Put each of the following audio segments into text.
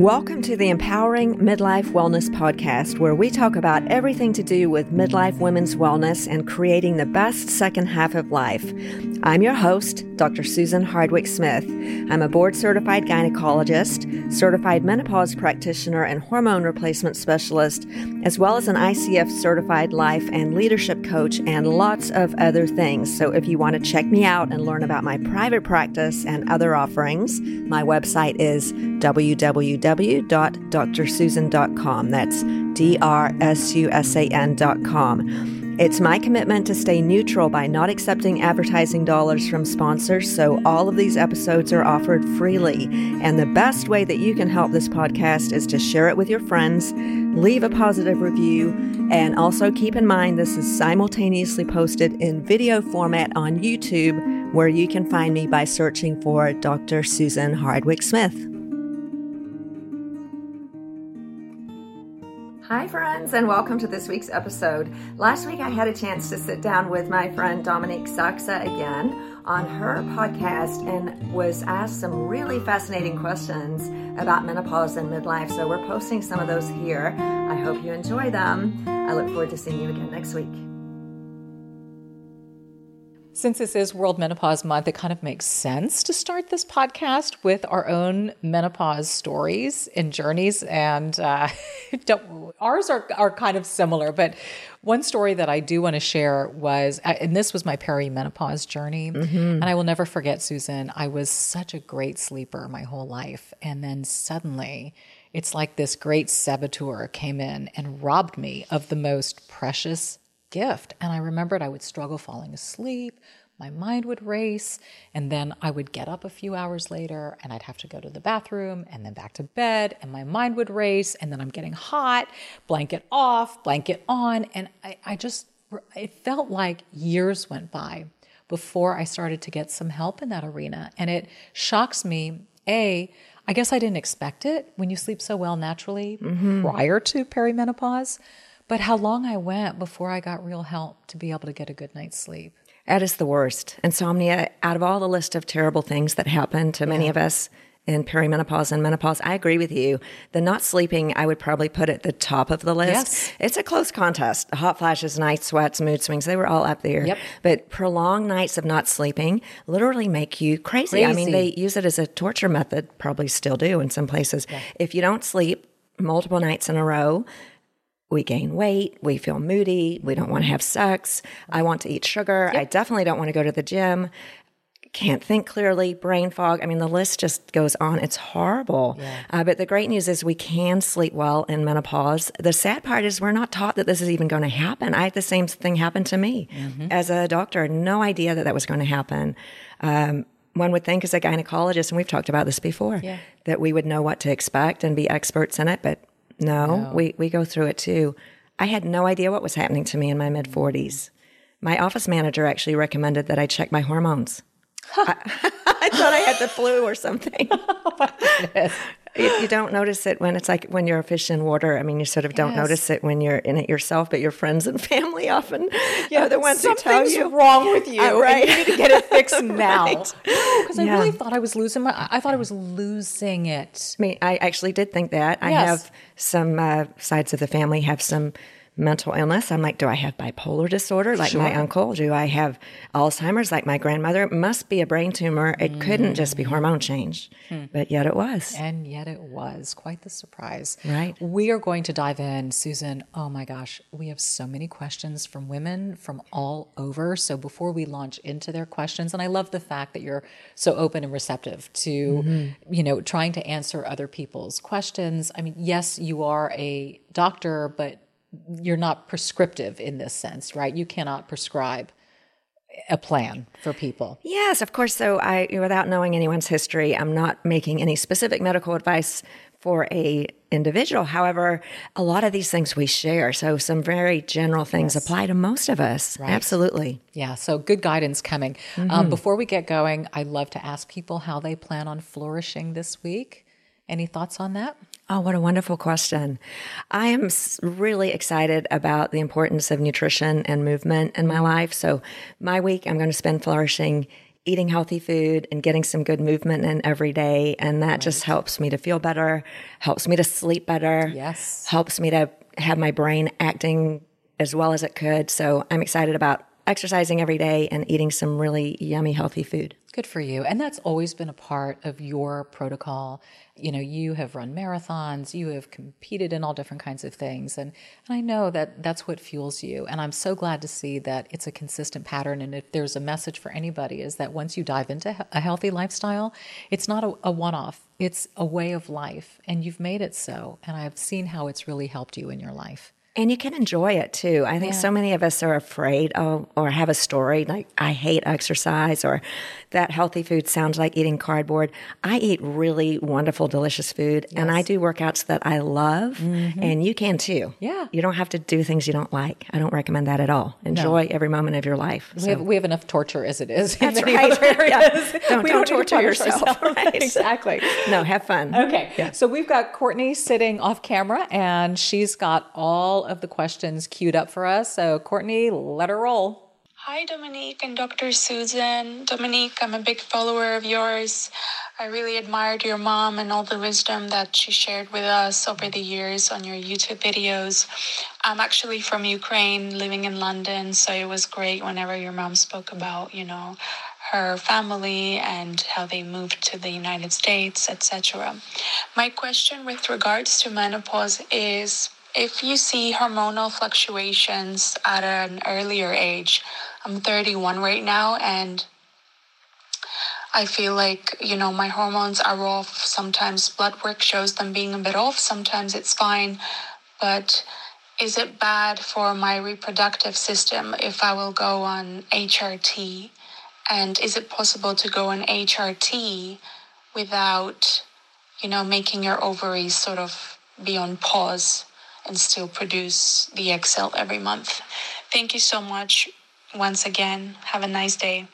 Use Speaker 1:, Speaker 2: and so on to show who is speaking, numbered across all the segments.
Speaker 1: Welcome to the Empowering Midlife Wellness Podcast, where we talk about everything to do with midlife women's wellness and creating the best second half of life. I'm your host, Dr. Susan Hardwick Smith. I'm a board certified gynecologist, certified menopause practitioner, and hormone replacement specialist, as well as an ICF certified life and leadership coach, and lots of other things. So if you want to check me out and learn about my private practice and other offerings, my website is www.drsusan.com. That's D R S U S A N.com. It's my commitment to stay neutral by not accepting advertising dollars from sponsors, so all of these episodes are offered freely. And the best way that you can help this podcast is to share it with your friends, leave a positive review, and also keep in mind this is simultaneously posted in video format on YouTube, where you can find me by searching for Dr. Susan Hardwick Smith. Hi, friends, and welcome to this week's episode. Last week, I had a chance to sit down with my friend Dominique Sachse again on her podcast and was asked some really fascinating questions about menopause and midlife. So, we're posting some of those here. I hope you enjoy them. I look forward to seeing you again next week.
Speaker 2: Since this is World Menopause Month, it kind of makes sense to start this podcast with our own menopause stories and journeys. And uh, ours are, are kind of similar, but one story that I do want to share was, uh, and this was my perimenopause journey. Mm-hmm. And I will never forget, Susan, I was such a great sleeper my whole life. And then suddenly, it's like this great saboteur came in and robbed me of the most precious gift. And I remembered I would struggle falling asleep. My mind would race. And then I would get up a few hours later and I'd have to go to the bathroom and then back to bed. And my mind would race. And then I'm getting hot, blanket off, blanket on. And I, I just, it felt like years went by before I started to get some help in that arena. And it shocks me, A, I guess I didn't expect it when you sleep so well naturally mm-hmm. prior to perimenopause but how long I went before I got real help to be able to get a good night's sleep.
Speaker 1: That is the worst. Insomnia, out of all the list of terrible things that happen to many of us in perimenopause and menopause, I agree with you. The not sleeping, I would probably put at the top of the list. Yes. It's a close contest. Hot flashes, night sweats, mood swings, they were all up there. Yep. But prolonged nights of not sleeping literally make you crazy. crazy. I mean, they use it as a torture method, probably still do in some places. Yeah. If you don't sleep multiple nights in a row, we gain weight, we feel moody, we don't want to have sex, I want to eat sugar, yep. I definitely don't want to go to the gym, can't think clearly, brain fog. I mean, the list just goes on. It's horrible. Yeah. Uh, but the great news is we can sleep well in menopause. The sad part is we're not taught that this is even going to happen. I had the same thing happen to me mm-hmm. as a doctor, no idea that that was going to happen. Um, one would think as a gynecologist, and we've talked about this before, yeah. that we would know what to expect and be experts in it, but no, no, we, we go through it too. I had no idea what was happening to me in my mid 40s. My office manager actually recommended that I check my hormones. I, I, thought I had the flu or something. oh you, you, don't notice it when it's like when you're a fish in water. I mean, you sort of don't yes. notice it when you're in it yourself, but your friends and family often yeah, are the ones who tell you
Speaker 2: wrong with you. Uh, right, you need to get it fixed now. Because right. I really thought I was losing my. I thought I was losing it.
Speaker 1: I mean, I actually did think that. Yes. I have some uh, sides of the family have some mental illness. I'm like, do I have bipolar disorder like sure. my uncle? Do I have Alzheimer's like my grandmother? It must be a brain tumor. It mm. couldn't just be hormone change. Hmm. But yet it was.
Speaker 2: And yet it was. Quite the surprise.
Speaker 1: Right.
Speaker 2: We are going to dive in, Susan. Oh my gosh, we have so many questions from women from all over. So before we launch into their questions, and I love the fact that you're so open and receptive to, mm-hmm. you know, trying to answer other people's questions. I mean, yes, you are a doctor, but you're not prescriptive in this sense, right? You cannot prescribe a plan for people.
Speaker 1: Yes, of course. So I without knowing anyone's history, I'm not making any specific medical advice for a individual. However, a lot of these things we share. So some very general things yes. apply to most of us. Right. Absolutely.
Speaker 2: Yeah. So good guidance coming. Um, mm-hmm. Um, before we get going, I love to ask people how they plan on flourishing this week. Any thoughts on that?
Speaker 1: Oh, what a wonderful question. I am really excited about the importance of nutrition and movement in my life. So, my week, I'm going to spend flourishing eating healthy food and getting some good movement in every day. And that right. just helps me to feel better, helps me to sleep better.
Speaker 2: Yes.
Speaker 1: Helps me to have my brain acting as well as it could. So I'm excited about exercising every day and eating some really yummy, healthy food.
Speaker 2: Good for you. And that's always been a part of your protocol. You know, you have run marathons, you have competed in all different kinds of things. And, and I know that that's what fuels you. And I'm so glad to see that it's a consistent pattern. And if there's a message for anybody, is that once you dive into a healthy lifestyle, it's not a, a one off, it's a way of life. And you've made it so. And I've seen how it's really helped you in your life.
Speaker 1: And you can enjoy it too. I think yeah. so many of us are afraid oh, or have a story like, I hate exercise or that healthy food sounds like eating cardboard. I eat really wonderful, delicious food yes. and I do workouts that I love mm-hmm. and you can too.
Speaker 2: Yeah.
Speaker 1: You don't have to do things you don't like. I don't recommend that at all. Enjoy no. every moment of your life.
Speaker 2: We, so. have, we have enough torture as it is.
Speaker 1: That's right. yeah. Don't,
Speaker 2: we
Speaker 1: don't, don't torture yourself.
Speaker 2: Right. exactly.
Speaker 1: no, have fun.
Speaker 2: Okay. Yeah. So we've got Courtney sitting off camera and she's got all of the questions queued up for us. So, Courtney, let her roll.
Speaker 3: Hi, Dominique and Dr. Susan. Dominique, I'm a big follower of yours. I really admired your mom and all the wisdom that she shared with us over the years on your YouTube videos. I'm actually from Ukraine, living in London, so it was great whenever your mom spoke about, you know, her family and how they moved to the United States, etc. My question with regards to menopause is if you see hormonal fluctuations at an earlier age, I'm 31 right now and I feel like, you know, my hormones are off. Sometimes blood work shows them being a bit off, sometimes it's fine. But is it bad for my reproductive system if I will go on HRT? And is it possible to go on HRT without, you know, making your ovaries sort of be on pause? And still produce the Excel every month. Thank you so much once again. Have a nice day.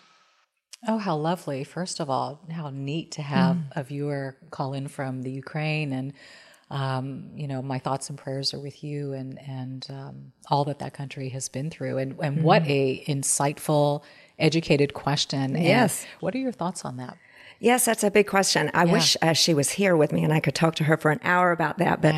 Speaker 2: Oh, how lovely. First of all, how neat to have mm. a viewer call in from the Ukraine. And, um, you know, my thoughts and prayers are with you and, and um, all that that country has been through. And, and mm. what a insightful, educated question.
Speaker 1: Yes.
Speaker 2: And what are your thoughts on that?
Speaker 1: Yes, that's a big question. I yeah. wish uh, she was here with me and I could talk to her for an hour about that. But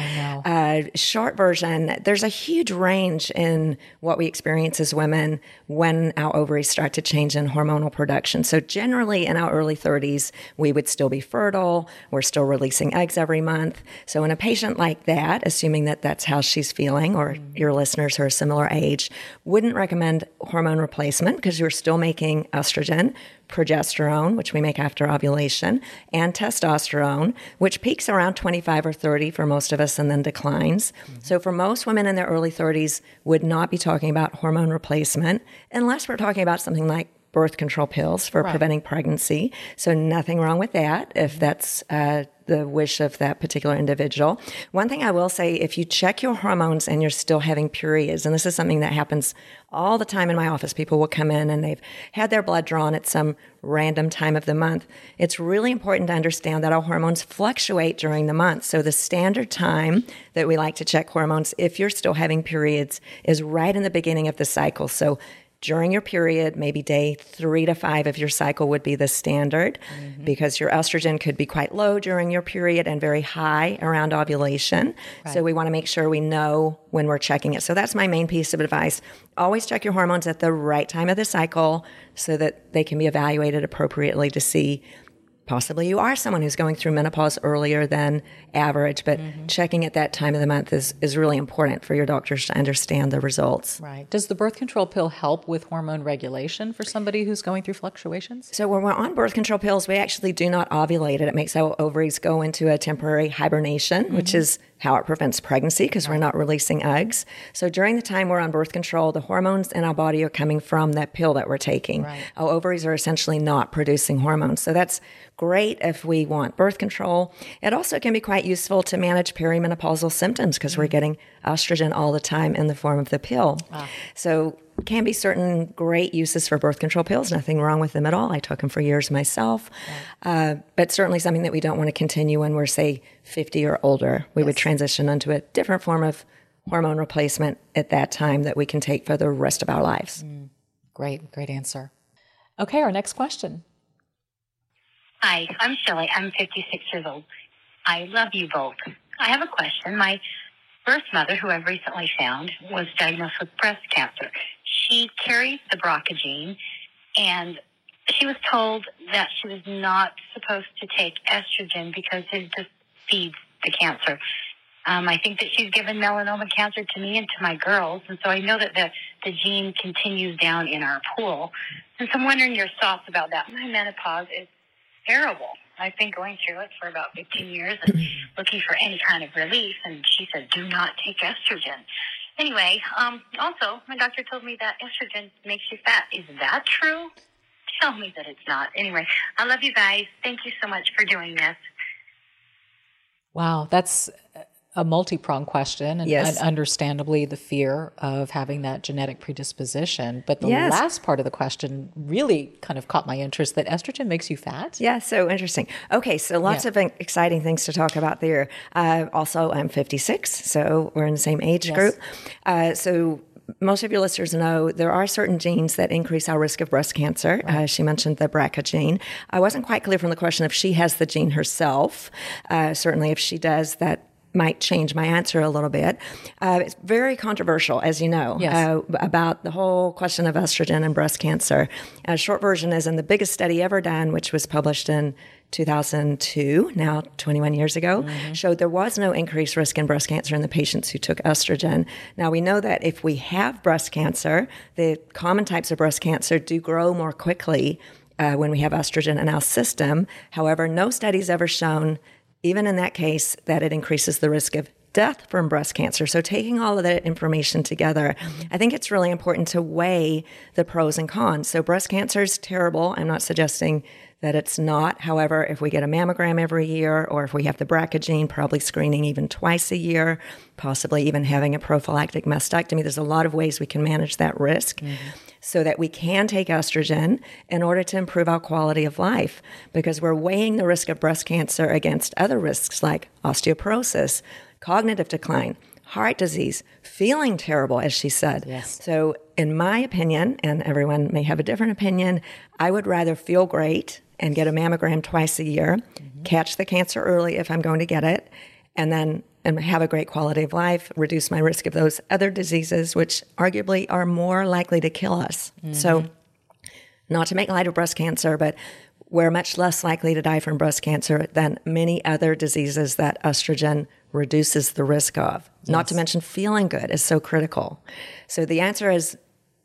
Speaker 1: uh, short version, there's a huge range in what we experience as women when our ovaries start to change in hormonal production. So generally, in our early 30s, we would still be fertile. We're still releasing eggs every month. So in a patient like that, assuming that that's how she's feeling, or mm. your listeners who are similar age, wouldn't recommend hormone replacement because you're still making estrogen progesterone, which we make after ovulation, and testosterone, which peaks around 25 or 30 for most of us and then declines. Mm-hmm. So for most women in their early 30s would not be talking about hormone replacement unless we're talking about something like birth control pills for right. preventing pregnancy. So nothing wrong with that if that's uh, the wish of that particular individual. One thing I will say, if you check your hormones and you're still having periods, and this is something that happens all the time in my office, people will come in and they've had their blood drawn at some random time of the month. It's really important to understand that our hormones fluctuate during the month. So the standard time that we like to check hormones, if you're still having periods, is right in the beginning of the cycle. So during your period, maybe day three to five of your cycle would be the standard mm-hmm. because your estrogen could be quite low during your period and very high around ovulation. Right. So we want to make sure we know when we're checking it. So that's my main piece of advice. Always check your hormones at the right time of the cycle so that they can be evaluated appropriately to see possibly you are someone who's going through menopause earlier than average, but mm-hmm. checking at that time of the month is, is really important for your doctors to understand the results.
Speaker 2: Right. Does the birth control pill help with hormone regulation for somebody who's going through fluctuations?
Speaker 1: So, when we're on birth control pills, we actually do not ovulate it. It makes our ovaries go into a temporary hibernation, mm-hmm. which is how it prevents pregnancy because we're not releasing eggs. So during the time we're on birth control, the hormones in our body are coming from that pill that we're taking. Right. Our ovaries are essentially not producing hormones. So that's great if we want birth control. It also can be quite useful to manage perimenopausal symptoms because mm-hmm. we're getting estrogen all the time in the form of the pill. Ah. So can be certain great uses for birth control pills. Nothing wrong with them at all. I took them for years myself, uh, but certainly something that we don't want to continue when we're say 50 or older. We yes. would transition into a different form of hormone replacement at that time that we can take for the rest of our lives. Mm.
Speaker 2: Great, great answer. Okay, our next question.
Speaker 4: Hi, I'm Shelley. I'm 56 years old. I love you both. I have a question. My birth mother, who I've recently found, was diagnosed with breast cancer. She carries the BRCA gene, and she was told that she was not supposed to take estrogen because it just feeds the cancer. Um, I think that she's given melanoma cancer to me and to my girls, and so I know that the, the gene continues down in our pool. And so I'm wondering your thoughts about that. My menopause is terrible. I've been going through it for about 15 years and looking for any kind of relief. And she said, do not take estrogen. Anyway, um, also, my doctor told me that estrogen makes you fat. Is that true? Tell me that it's not. Anyway, I love you guys. Thank you so much for doing this.
Speaker 2: Wow, that's a multi-pronged question and, yes. and, understandably the fear of having that genetic predisposition but the yes. last part of the question really kind of caught my interest that estrogen makes you fat
Speaker 1: yeah so interesting okay so lots yeah. of exciting things to talk about there uh, also i'm 56 so we're in the same age yes. group uh, so most of your listeners know there are certain genes that increase our risk of breast cancer. Right. Uh, she mentioned the BRCA gene. I wasn't quite clear from the question if she has the gene herself. Uh, certainly, if she does, that might change my answer a little bit. Uh, it's very controversial, as you know, yes. uh, about the whole question of estrogen and breast cancer. A short version is in the biggest study ever done, which was published in 2002, now 21 years ago, mm-hmm. showed there was no increased risk in breast cancer in the patients who took estrogen. Now, we know that if we have breast cancer, the common types of breast cancer do grow more quickly uh, when we have estrogen in our system. However, no studies ever shown even in that case, that it increases the risk of death from breast cancer. So, taking all of that information together, I think it's really important to weigh the pros and cons. So, breast cancer is terrible. I'm not suggesting that it's not. However, if we get a mammogram every year, or if we have the BRCA gene, probably screening even twice a year, possibly even having a prophylactic mastectomy, there's a lot of ways we can manage that risk. Mm-hmm so that we can take estrogen in order to improve our quality of life because we're weighing the risk of breast cancer against other risks like osteoporosis, cognitive decline, heart disease, feeling terrible, as she said.
Speaker 2: Yes.
Speaker 1: So, in my opinion, and everyone may have a different opinion, I would rather feel great and get a mammogram twice a year, mm-hmm. catch the cancer early if I'm going to get it, and then and have a great quality of life, reduce my risk of those other diseases, which arguably are more likely to kill us. Mm-hmm. So, not to make light of breast cancer, but we're much less likely to die from breast cancer than many other diseases that estrogen reduces the risk of. Yes. Not to mention feeling good is so critical. So the answer is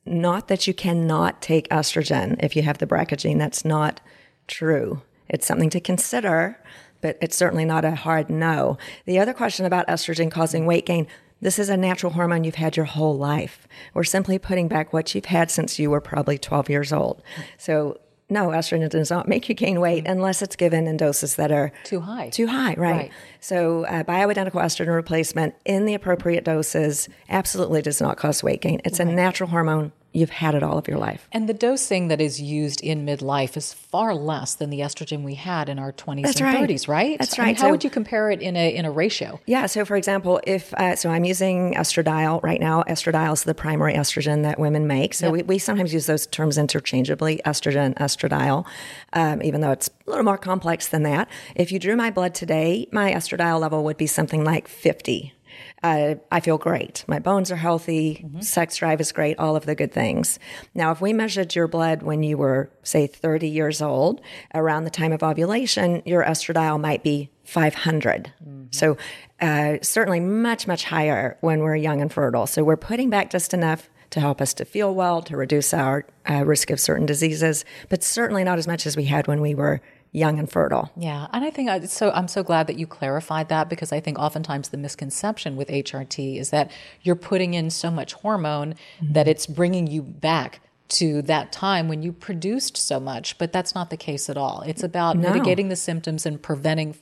Speaker 1: not that you cannot take estrogen if you have the BRCA gene. That's not true. It's something to consider, but it's certainly not a hard no. The other question about estrogen causing weight gain this is a natural hormone you've had your whole life. We're simply putting back what you've had since you were probably 12 years old. So, no, estrogen does not make you gain weight unless it's given in doses that are
Speaker 2: too high.
Speaker 1: Too high, right. right. So, uh, bioidentical estrogen replacement in the appropriate doses absolutely does not cause weight gain. It's right. a natural hormone you've had it all of your life.
Speaker 2: And the dosing that is used in midlife is far less than the estrogen we had in our 20s That's and right. 30s, right?
Speaker 1: That's right.
Speaker 2: I mean, how so, would you compare it in a in a ratio?
Speaker 1: Yeah. So, for example, if uh, so, I'm using estradiol right now. Estradiol is the primary estrogen that women make. So yep. we, we sometimes use those terms interchangeably: estrogen, estradiol, um, even though it's a little more complex than that. If you drew my blood today, my estradiol level would be something like 50 uh, I feel great. My bones are healthy. Mm-hmm. Sex drive is great. All of the good things. Now, if we measured your blood when you were, say, 30 years old, around the time of ovulation, your estradiol might be 500. Mm-hmm. So, uh, certainly much, much higher when we're young and fertile. So, we're putting back just enough to help us to feel well, to reduce our uh, risk of certain diseases, but certainly not as much as we had when we were young and fertile.
Speaker 2: Yeah, and I think I, so. I'm so glad that you clarified that because I think oftentimes the misconception with HRT is that you're putting in so much hormone mm-hmm. that it's bringing you back to that time when you produced so much, but that's not the case at all. It's about no. mitigating the symptoms and preventing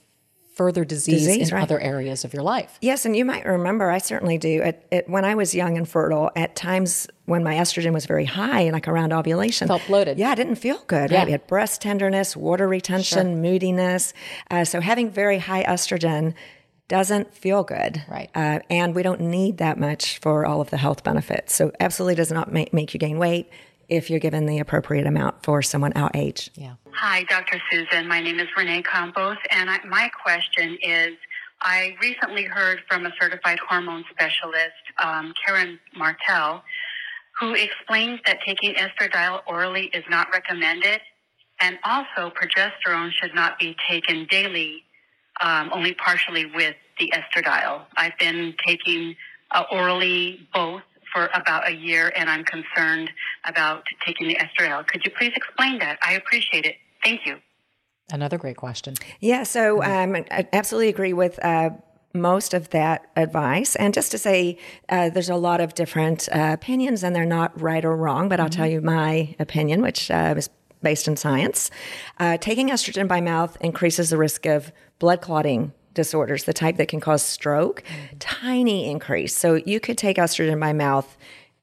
Speaker 2: further disease, disease in right. other areas of your life.
Speaker 1: Yes, and you might remember, I certainly do. At, at, when I was young and fertile, at times when my estrogen was very high, like around ovulation,
Speaker 2: felt bloated.
Speaker 1: Yeah, I didn't feel good. Yeah. Right? We had breast tenderness, water retention, sure. moodiness. Uh, so having very high estrogen doesn't feel good.
Speaker 2: Right.
Speaker 1: Uh, and we don't need that much for all of the health benefits. So absolutely does not make, make you gain weight if you're given the appropriate amount for someone our age.
Speaker 2: Yeah.
Speaker 4: Hi, Dr. Susan. My name is Renee Campos, and I, my question is I recently heard from a certified hormone specialist, um, Karen Martel, who explains that taking estradiol orally is not recommended, and also progesterone should not be taken daily, um, only partially with the estradiol. I've been taking uh, orally both for about a year, and I'm concerned about taking the estradiol. Could you please explain that? I appreciate it. Thank you.
Speaker 2: Another great question.
Speaker 1: Yeah, so um, I absolutely agree with uh, most of that advice. And just to say, uh, there's a lot of different uh, opinions, and they're not right or wrong, but I'll tell you my opinion, which uh, is based in science. Uh, taking estrogen by mouth increases the risk of blood clotting disorders, the type that can cause stroke, tiny increase. So you could take estrogen by mouth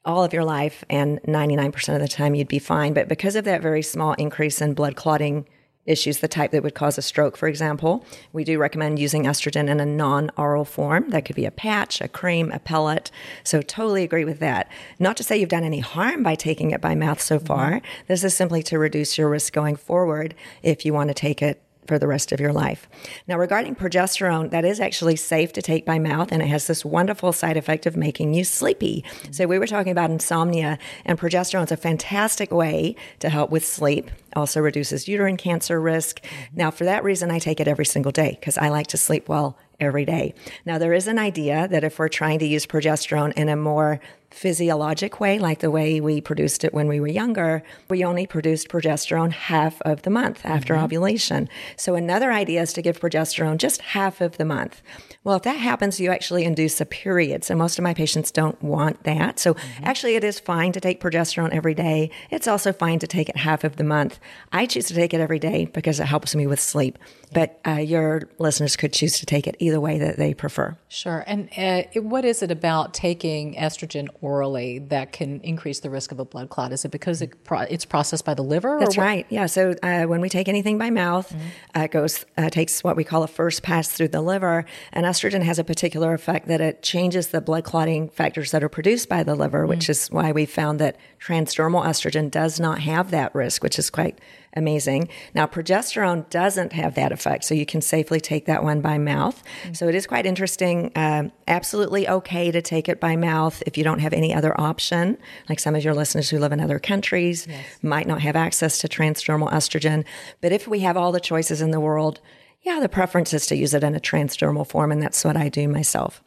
Speaker 1: all of your life, and 99% of the time you'd be fine. But because of that very small increase in blood clotting issues, the type that would cause a stroke, for example, we do recommend using estrogen in a non oral form. That could be a patch, a cream, a pellet. So, totally agree with that. Not to say you've done any harm by taking it by mouth so far. Mm-hmm. This is simply to reduce your risk going forward if you want to take it for the rest of your life. Now, regarding progesterone, that is actually safe to take by mouth, and it has this wonderful side effect of making you sleepy. So, we were talking about insomnia, and progesterone is a fantastic way to help with sleep. Also reduces uterine cancer risk. Now, for that reason, I take it every single day because I like to sleep well every day. Now, there is an idea that if we're trying to use progesterone in a more physiologic way, like the way we produced it when we were younger, we only produced progesterone half of the month after ovulation. So, another idea is to give progesterone just half of the month. Well, if that happens, you actually induce a period. So, most of my patients don't want that. So, actually, it is fine to take progesterone every day. It's also fine to take it half of the month. I choose to take it every day because it helps me with sleep. But uh, your listeners could choose to take it either way that they prefer.
Speaker 2: Sure. And uh, what is it about taking estrogen orally that can increase the risk of a blood clot? Is it because it pro- it's processed by the liver?
Speaker 1: That's right. Yeah. So uh, when we take anything by mouth, uh, it goes uh, takes what we call a first pass through the liver, and estrogen has a particular effect that it changes the blood clotting factors that are produced by the liver, which is why we found that transdermal estrogen does not have that risk, which is quite amazing. Now, progesterone doesn't have that effect, so you can safely take that one by mouth. So it is quite interesting. Um, absolutely okay to take it by mouth if you don't have any other option. Like some of your listeners who live in other countries might not have access to transdermal estrogen. But if we have all the choices in the world, yeah, the preference is to use it in a transdermal form, and that's what I do myself.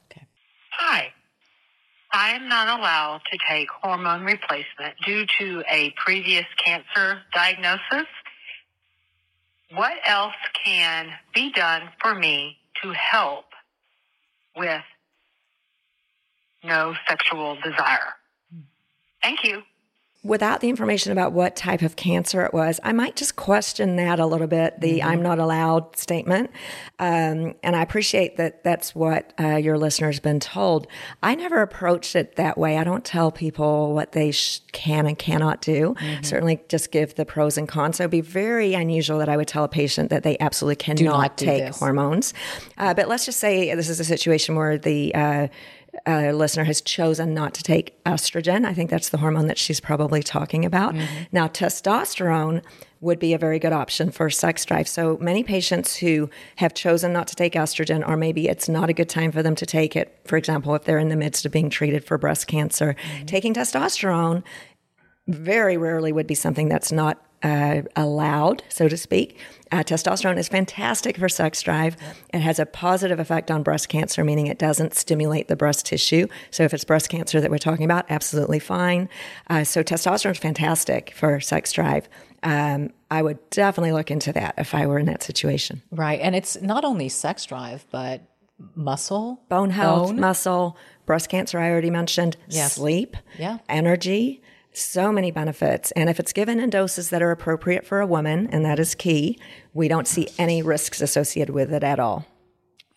Speaker 4: Hi. I am not allowed to take hormone replacement due to a previous cancer diagnosis. What else can be done for me to help with no sexual desire? Hmm. Thank you.
Speaker 1: Without the information about what type of cancer it was, I might just question that a little bit, the I'm not allowed statement. Um, and I appreciate that that's what uh, your listener's been told. I never approached it that way. I don't tell people what they sh- can and cannot do. Certainly just give the pros and cons. So it'd be very unusual that I would tell a patient that they absolutely cannot take
Speaker 2: this.
Speaker 1: hormones. Uh, but let's just say this is a situation where the uh, uh, listener has chosen not to take estrogen. I think that's the hormone that she's probably talking about. Now, testosterone would be a very good option for sex drive. So many patients who have chosen not to take estrogen, or maybe it's not a good time for them to take it, for example, if they're in the midst of being treated for breast cancer, taking testosterone very rarely would be something that's not uh, allowed, so to speak. Uh, testosterone is fantastic for sex drive. It has a positive effect on breast cancer, meaning it doesn't stimulate the breast tissue. So if it's breast cancer that we're talking about, absolutely fine. Uh, so testosterone is fantastic for sex drive. Um, I would definitely look into that if I were in that situation.
Speaker 2: Right. And it's not only sex drive, but muscle,
Speaker 1: Bone health,
Speaker 2: Bone.
Speaker 1: muscle, breast cancer, I already mentioned,
Speaker 2: Yes.
Speaker 1: sleep,
Speaker 2: Yeah.
Speaker 1: energy, so many benefits. And if it's given in doses that are appropriate for a woman, and that is key, we don't see any risks associated with it at all.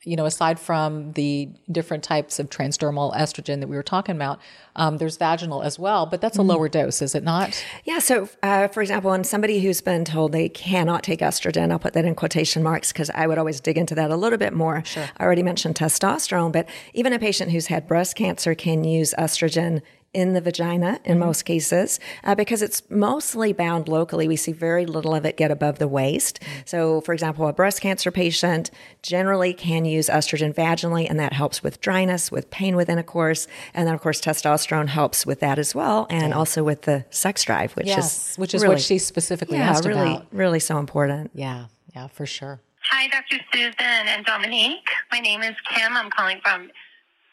Speaker 2: you know, aside from the different types of transdermal estrogen that we were talking about, um, there's vaginal as well, but that's a lower dose, is it not?
Speaker 1: Yeah. So, uh, for example, in somebody who's been told they cannot take estrogen, I'll put that in quotation marks because I would always dig into that a little bit more. Sure. I already mentioned testosterone, but even a patient who's had breast cancer can use estrogen in the vagina in most cases uh, because it's mostly bound locally. We see very little of it get above the waist. So, for example, a breast cancer patient generally can use estrogen vaginally, and that helps with dryness, with pain with intercourse. And then, of course, testosterone helps with that as well, and also with the sex drive, which
Speaker 2: Yes,
Speaker 1: is
Speaker 2: which is
Speaker 1: really,
Speaker 2: what she specifically
Speaker 1: yeah,
Speaker 2: asked
Speaker 1: really,
Speaker 2: about.
Speaker 1: really so important.
Speaker 2: Yeah, yeah, for sure.
Speaker 4: Hi, Dr. Susan and Dominique. My name is Kim. I'm calling from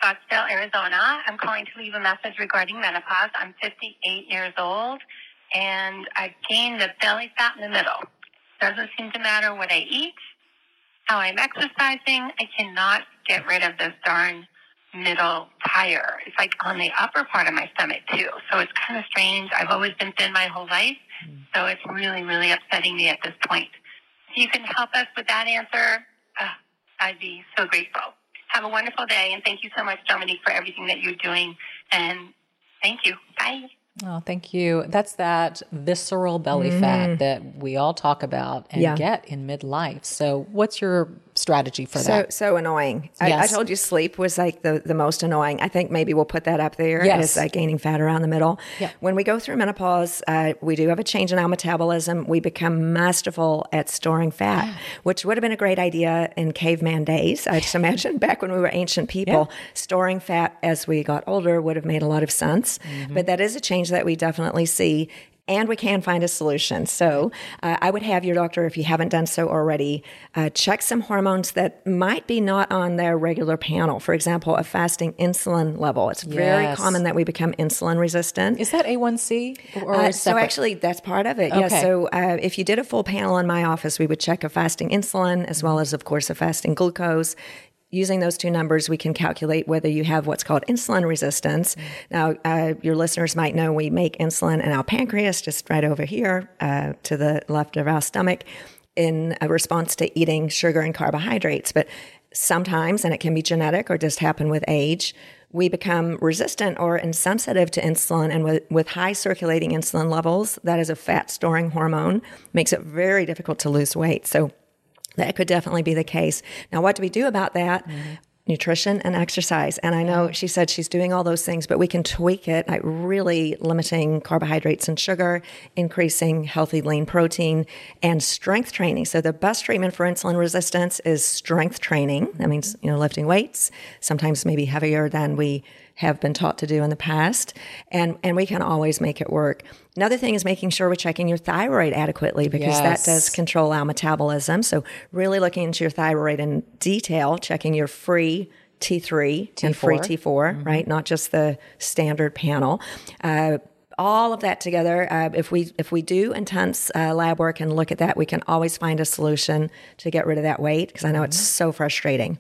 Speaker 4: Scottsdale, Arizona. I'm calling to leave a message regarding menopause. I'm 58 years old and I've gained the belly fat in the middle. Doesn't seem to matter what I eat, how I'm exercising. I cannot get rid of this darn middle tire. It's like on the upper part of my stomach too. So it's kind of strange. I've always been thin my whole life. So it's really, really upsetting me at this point. If you can help us with that answer, uh, I'd be so grateful. Have a wonderful day, and thank you so much, Dominique, for everything that you're doing. And thank you. Bye.
Speaker 2: Oh, thank you. That's that visceral belly mm-hmm. fat that we all talk about and
Speaker 1: Yeah.
Speaker 2: get in midlife. So, what's your strategy for
Speaker 1: So
Speaker 2: that?
Speaker 1: so annoying. I, I told you sleep was like the, the most annoying. I think maybe we'll put that up there
Speaker 2: Yes.
Speaker 1: as uh, gaining fat around the middle.
Speaker 2: Yeah.
Speaker 1: When we go through menopause, uh, we do have a change in our metabolism. We become masterful at storing fat, which would have been a great idea in caveman days. I just imagine back when we were ancient people, storing fat as we got older would have made a lot of sense.
Speaker 2: Mm-hmm.
Speaker 1: But that is a change that we definitely see and we can find a solution. So uh, I would have your doctor, if you haven't done so already, uh, check some hormones that might be not on their regular panel. For example, a fasting insulin level. It's very common that we become insulin resistant.
Speaker 2: Is that A1C or
Speaker 1: Uh, so actually, that's part of it. Yes.
Speaker 2: Okay.
Speaker 1: So uh, if you did a full panel in my office, we would check a fasting insulin as well as, of course, a fasting glucose. Using those two numbers, we can calculate whether you have what's called insulin resistance. Now, uh, your listeners might know we make insulin in our pancreas, just right over here uh, to the left of our stomach, in a response to eating sugar and carbohydrates. But sometimes, and it can be genetic or just happen with age, we become resistant or insensitive to insulin. And with, with high circulating insulin levels, that is a fat storing hormone, makes it very difficult to lose weight. So that could definitely be the case. Now, what do we do about that? Mm-hmm. Nutrition and exercise. And I know she said she's doing all those things, but we can tweak it, like really limiting carbohydrates and sugar, increasing healthy lean protein, and strength training. So the best treatment for insulin resistance is strength training. That means, mm-hmm. you know, lifting weights, sometimes maybe heavier than we have been taught to do in the past. And and we can always make it work. Another thing is making sure we're checking your thyroid adequately because
Speaker 2: Yes.
Speaker 1: that does control our metabolism. So really looking into your thyroid in detail, checking your free T3 and free
Speaker 2: T4.
Speaker 1: T4, right? Not just the standard panel. Uh, all of that together, uh, if we if we do intense uh, lab work and look at that, we can always find a solution to get rid of that weight because I know it's so frustrating.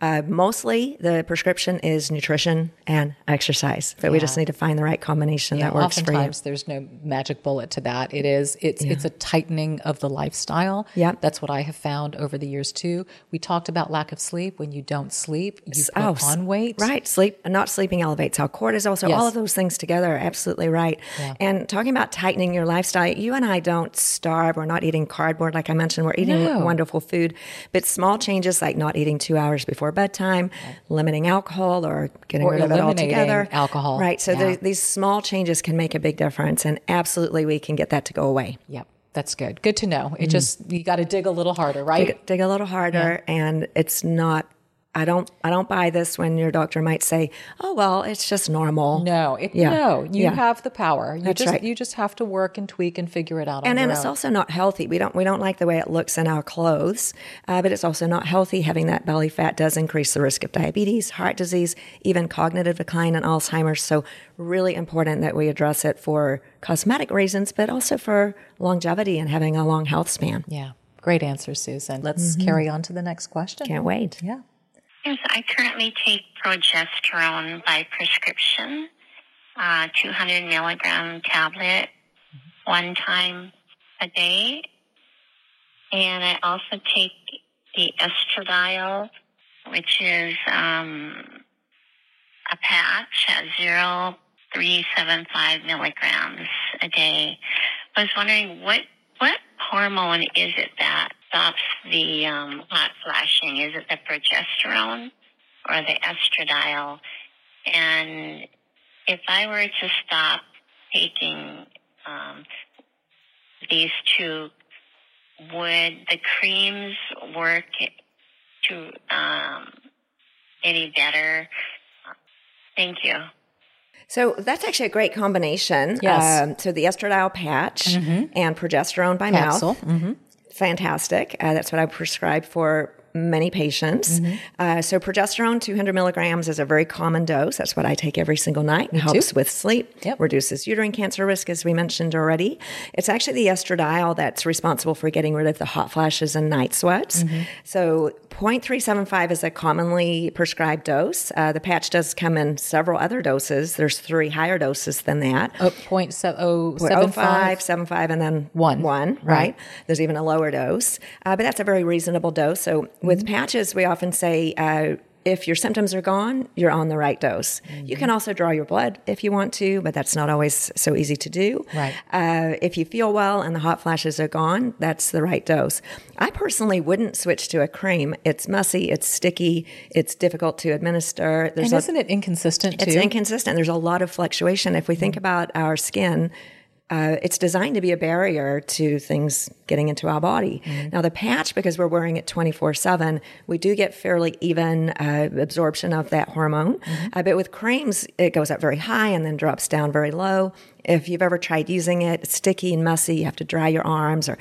Speaker 1: Uh, mostly, the prescription is nutrition and exercise, but we just need to find the right combination that works for you.
Speaker 2: Oftentimes, there's no magic bullet to that. It is it's it's a tightening of the lifestyle.
Speaker 1: Yep.
Speaker 2: that's what I have found over the years too. We talked about lack of sleep. When you don't sleep, you put
Speaker 1: Oh,
Speaker 2: on weight.
Speaker 1: Right. Sleep, not sleeping elevates our cortisol. So
Speaker 2: Yes.
Speaker 1: all of those things together are absolutely right. And talking about tightening your lifestyle, you and I don't starve. We're not eating cardboard. Like I mentioned, we're eating
Speaker 2: No.
Speaker 1: wonderful food, but small changes like not eating two hours before bedtime, limiting alcohol or getting
Speaker 2: Or
Speaker 1: rid of it altogether.
Speaker 2: alcohol.
Speaker 1: Right. So
Speaker 2: Yeah.
Speaker 1: these small changes can make a big difference. And absolutely we can get that to go away.
Speaker 2: Yep, that's good. Good to know.
Speaker 1: Mm-hmm.
Speaker 2: It just you got to dig a little harder, right?
Speaker 1: dig, dig a little harder and it's not I don't I don't buy this when your doctor might say, "Oh well, it's just normal."
Speaker 2: No, it,
Speaker 1: Yeah.
Speaker 2: no, you
Speaker 1: Yeah.
Speaker 2: have the power. You
Speaker 1: That's
Speaker 2: just
Speaker 1: right.
Speaker 2: you just have to work and tweak and figure it out. on
Speaker 1: and then it's
Speaker 2: own.
Speaker 1: also not healthy. We don't we don't like the way it looks in our clothes, uh, but it's also not healthy. Having that belly fat does increase the risk of diabetes, heart disease, even cognitive decline and Alzheimer's. So really important that we address it for cosmetic reasons, but also for longevity and having a long health span.
Speaker 2: yeah, great answer, Susan. Let's
Speaker 1: Mm-hmm.
Speaker 2: carry on to the next question.
Speaker 1: Can't wait.
Speaker 2: Yeah.
Speaker 4: Yes, I currently take progesterone by prescription, uh, 200 milligram tablet one time a day. And I also take the estradiol, which is um, a patch at 0.375 milligrams a day. I was wondering what what hormone is it that stops the um, hot flashing? Is it the progesterone or the estradiol? And if I were to stop taking um, these two, would the creams work to um, any better? Thank you.
Speaker 1: So that's actually a great combination.
Speaker 2: Yes.
Speaker 1: Um, so the estradiol patch and progesterone by
Speaker 2: Capsule.
Speaker 1: mouth. Fantastic. Uh, that's what I prescribe for many patients. Uh, so progesterone, 200 milligrams is a very common dose. That's what I take every single night. It helps with sleep,
Speaker 2: Yep.
Speaker 1: reduces uterine cancer risk, as we mentioned already. It's actually the estradiol that's responsible for getting rid of the hot flashes and night sweats. So 0.375 is a commonly prescribed dose. Uh, the patch does come in several other doses. There's three higher doses than that.
Speaker 2: Oh, point se- oh,
Speaker 1: Well,
Speaker 2: seven
Speaker 1: 05,
Speaker 2: five.
Speaker 1: 75, and then
Speaker 2: One.
Speaker 1: One, right?
Speaker 2: Right.
Speaker 1: There's even a lower dose, uh, but that's a very reasonable dose. So with
Speaker 2: Mm-hmm.
Speaker 1: patches, we often say uh, if your symptoms are gone, you're on the right dose. You
Speaker 2: Mm-hmm.
Speaker 1: can also draw your blood if you want to, but that's not always so easy to do.
Speaker 2: Right.
Speaker 1: Uh, if you feel well and the hot flashes are gone, that's the right dose. I personally wouldn't switch to a cream. It's messy, it's sticky, it's difficult to administer. There's
Speaker 2: And isn't it inconsistent too?
Speaker 1: it's inconsistent. There's a lot of fluctuation. If we think about our skin, uh, it's designed to be a barrier to things getting into our body. Now, the patch, because we're wearing it 24 7, we do get fairly even uh, absorption of that hormone. Uh, but with creams, it goes up very high and then drops down very low. If you've ever tried using it, it's sticky and messy. You have to dry your arms or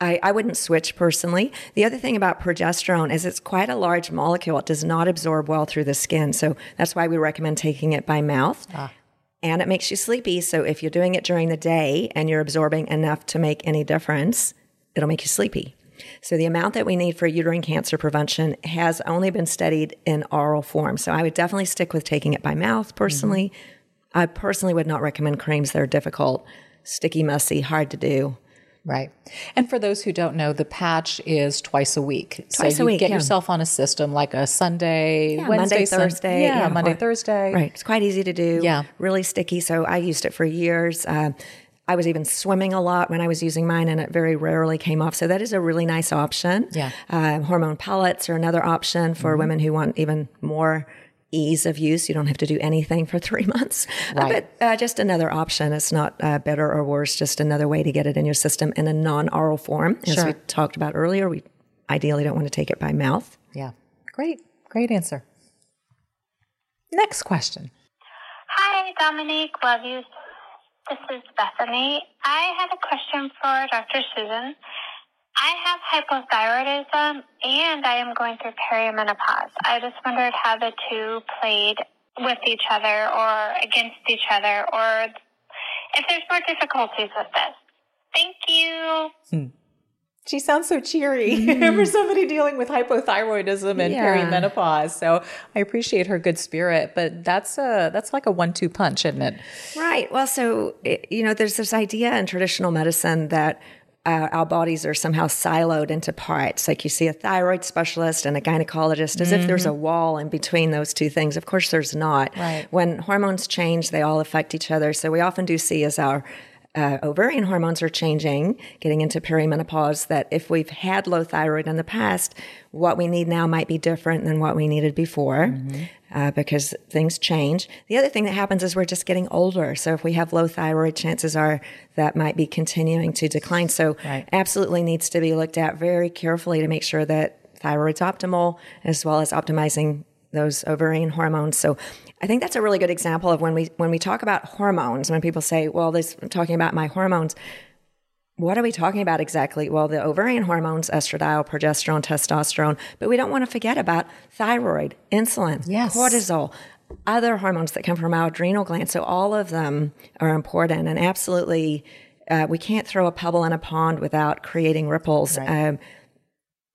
Speaker 1: I, I wouldn't switch personally. The other thing about progesterone is it's quite a large molecule. It does not absorb well through the skin. So that's why we recommend taking it by mouth. And it makes you sleepy. So if you're doing it during the day and you're absorbing enough to make any difference, it'll make you sleepy. So the amount that we need for uterine cancer prevention has only been studied in oral form. So I would definitely stick with taking it by mouth personally. Mm-hmm. I personally would not recommend creams that are difficult, sticky, messy, hard to do.
Speaker 2: Right. And for those who don't know, the patch is twice a week.
Speaker 1: Twice
Speaker 2: so
Speaker 1: a
Speaker 2: you
Speaker 1: week,
Speaker 2: get
Speaker 1: yeah.
Speaker 2: yourself on a system like a Sunday,
Speaker 1: Yeah,
Speaker 2: Wednesday,
Speaker 1: Monday,
Speaker 2: Sun-
Speaker 1: Thursday.
Speaker 2: Yeah, Monday,
Speaker 1: or-
Speaker 2: Thursday.
Speaker 1: Right. It's quite easy to do.
Speaker 2: Yeah.
Speaker 1: Really sticky. So I used it for years. Uh, I was even swimming a lot when I was using mine, and it very rarely came off. So that is a really nice option.
Speaker 2: Yeah.
Speaker 1: Uh, hormone pellets are another option for women who want even more ease of use. You don't have to do anything for three months. Uh,
Speaker 2: Right.
Speaker 1: but uh, just another option. It's not uh, better or worse, just another way to get it in your system in a non oral form. As
Speaker 2: Sure.
Speaker 1: we talked about earlier, we ideally don't want to take it by mouth.
Speaker 2: Yeah. Great. Great answer. Next question.
Speaker 5: Hi, Dominique. Love you. This is Bethany. I had a question for Dr. Susan. I have hypothyroidism and I am going through perimenopause. I just wondered how the two played with each other or against each other or if there's more difficulties with this. Thank you. Hmm.
Speaker 2: She sounds so cheery mm-hmm. for somebody dealing with hypothyroidism and
Speaker 1: Yeah.
Speaker 2: perimenopause. So I appreciate her good spirit, but that's a that's like a one-two punch, isn't it?
Speaker 1: Right. Well, so, it- you know, there's this idea in traditional medicine that uh, our bodies are somehow siloed into parts. Like you see a thyroid specialist and a gynecologist, as if there's a wall in between those two things. Of course, there's not.
Speaker 2: Right.
Speaker 1: When hormones change, they all affect each other. So we often do see as our uh, ovarian hormones are changing, getting into perimenopause, that if we've had low thyroid in the past, what we need now might be different than what we needed before uh, because things change. The other thing that happens is we're just getting older. So if we have low thyroid, chances are that might be continuing to decline. So
Speaker 2: Right.
Speaker 1: absolutely needs to be looked at very carefully to make sure that thyroid's optimal as well as optimizing those ovarian hormones. So I think that's a really good example of when we when we talk about hormones, when people say, well, this I'm talking about my hormones, what are we talking about exactly? Well, the ovarian hormones, estradiol, progesterone, testosterone, but we don't want to forget about thyroid, insulin,
Speaker 2: Yes.
Speaker 1: cortisol, other hormones that come from our adrenal glands. So all of them are important and absolutely, uh, we can't throw a pebble in a pond without creating ripples. Um,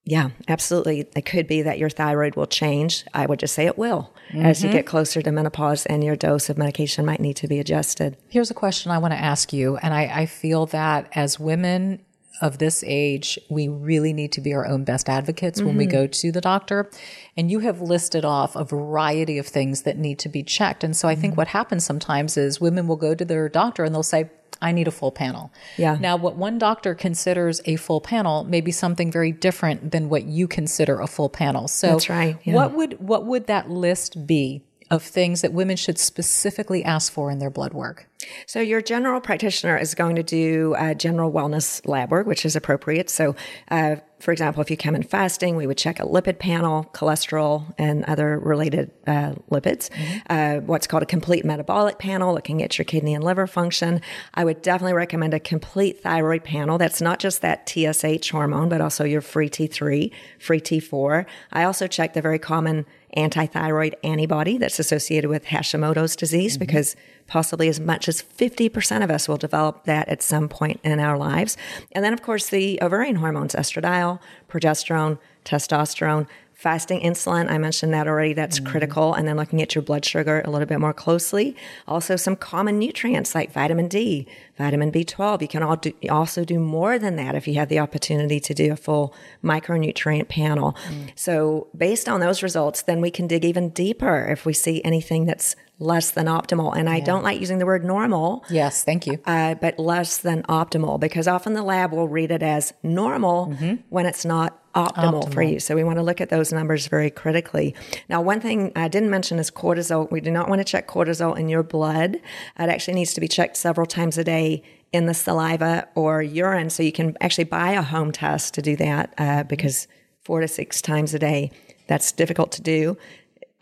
Speaker 1: yeah, absolutely. It could be that your thyroid will change. I would just say it will as you mm-hmm. get closer to menopause and your dose of medication might need to be adjusted.
Speaker 2: Here's a question I want to ask you. And I, I feel that as women of this age, we really need to be our own best advocates when we mm-hmm. go to the doctor. And you have listed off a variety of things that need to be checked. And so I think mm-hmm. what happens sometimes is women will go to their doctor and they'll say, I need a full panel.
Speaker 1: Yeah.
Speaker 2: Now, what one doctor considers a full panel may be something very different than what you consider a full panel. So,
Speaker 1: That's right, yeah.
Speaker 2: what would what would that list be of things that women should specifically ask for in their blood work?
Speaker 1: So, your general practitioner is going to do uh, general wellness lab work, which is appropriate. So, uh, for example, if you come in fasting, we would check a lipid panel, cholesterol, and other related uh, lipids. Mm-hmm. Uh, what's called a complete metabolic panel, looking at your kidney and liver function. I would definitely recommend a complete thyroid panel. That's not just that TSH hormone, but also your free T3, free T4. I also check the very common anti-thyroid antibody that's associated with Hashimoto's disease mm-hmm. because possibly as much as 50% of us will develop that at some point in our lives. And then of course the ovarian hormones, estradiol, progesterone, testosterone, fasting insulin. I mentioned that already. That's mm critical. And then looking at your blood sugar a little bit more closely. Also, some common nutrients like vitamin D, vitamin B12. You can do, also do more than that if you have the opportunity to do a full micronutrient panel. Mm. So, based on those results, then we can dig even deeper if we see anything that's less than optimal. And I don't like using the word normal.
Speaker 2: Yes, thank you.
Speaker 1: Uh, but less than optimal because often the lab will read it as normal mm-hmm. when it's not optimal, optimal, for you. So we want to look at those numbers very critically. Now, one thing I didn't mention is cortisol. We do not want to check cortisol in your blood. It actually needs to be checked several times a day in the saliva or urine. So you can actually buy a home test to do that uh, because four to six times a day, that's difficult to do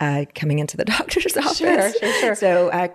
Speaker 1: uh, coming into the doctor's office.
Speaker 2: Sure, sure, sure.
Speaker 1: So, uh,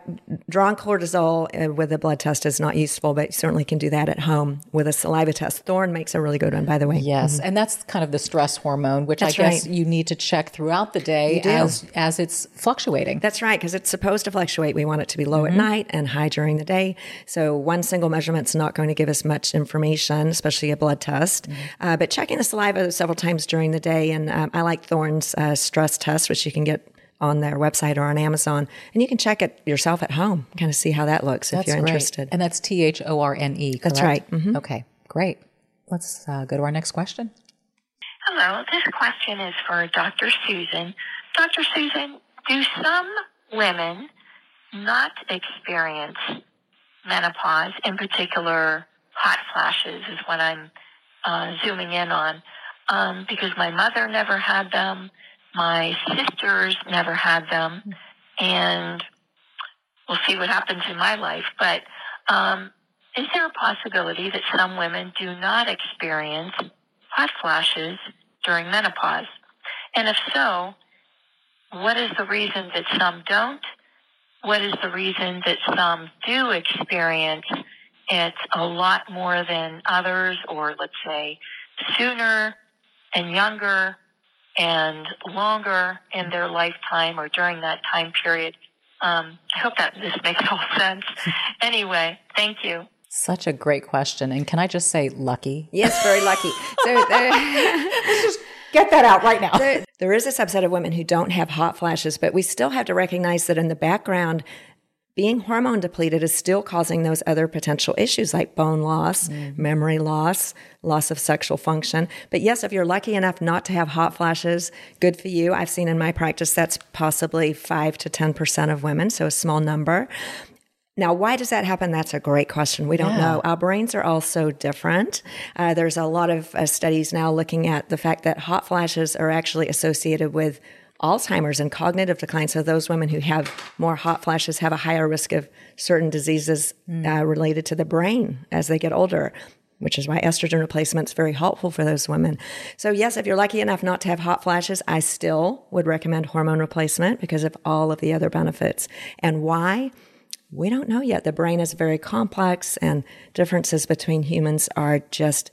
Speaker 1: drawn cortisol uh, with a blood test is not useful, but you certainly can do that at home with a saliva test. Thorne makes a really good one, by the way.
Speaker 2: Yes, mm-hmm. and that's kind of the stress hormone, which that's I guess right. you need to check throughout the day as as it's fluctuating.
Speaker 1: That's right, because it's supposed to fluctuate. We want it to be low mm-hmm. at night and high during the day. So, one single measurement is not going to give us much information, especially a blood test. Mm-hmm. Uh, but checking the saliva several times during the day, and um, I like Thorne's uh, stress test, which you can get on their website or on Amazon, and you can check it yourself at home, kind of see how that looks
Speaker 2: that's
Speaker 1: if you're
Speaker 2: great.
Speaker 1: interested.
Speaker 2: And that's T H O R N E.
Speaker 1: That's right.
Speaker 2: Mm-hmm. Okay, great. Let's uh, go to our next question.
Speaker 6: Hello, this question is for Dr. Susan. Dr. Susan, do some women not experience menopause, in particular hot flashes is what I'm uh, zooming in on, um, because my mother never had them. My sisters never had them, and we'll see what happens in my life. But um, is there a possibility that some women do not experience hot flashes during menopause? And if so, what is the reason that some don't? What is the reason that some do experience it a lot more than others, or let's say sooner and younger and longer in their lifetime or during that time period. Um, I hope that this makes all sense. anyway, thank you.
Speaker 2: Such a great question. And can I just say lucky?
Speaker 1: Yes, very lucky. So
Speaker 2: let's just get that out right now.
Speaker 1: There, there is a subset of women who don't have hot flashes, but we still have to recognize that in the background, being hormone depleted is still causing those other potential issues like bone loss, mm. memory loss, loss of sexual function. But yes, if you're lucky enough not to have hot flashes, good for you. I've seen in my practice that's possibly 5 to 10% of women, so a small number. Now, why does that happen? That's a great question. We don't yeah. know. Our brains are all so different. Uh, there's a lot of uh, studies now looking at the fact that hot flashes are actually associated with Alzheimer's and cognitive decline. So those women who have more hot flashes have a higher risk of certain diseases mm. uh, related to the brain as they get older. Which is why estrogen replacement is very helpful for those women. So, yes, if you're lucky enough not to have hot flashes, I still would recommend hormone replacement because of all of the other benefits. And why? We don't know yet. The brain is very complex, and differences between humans are just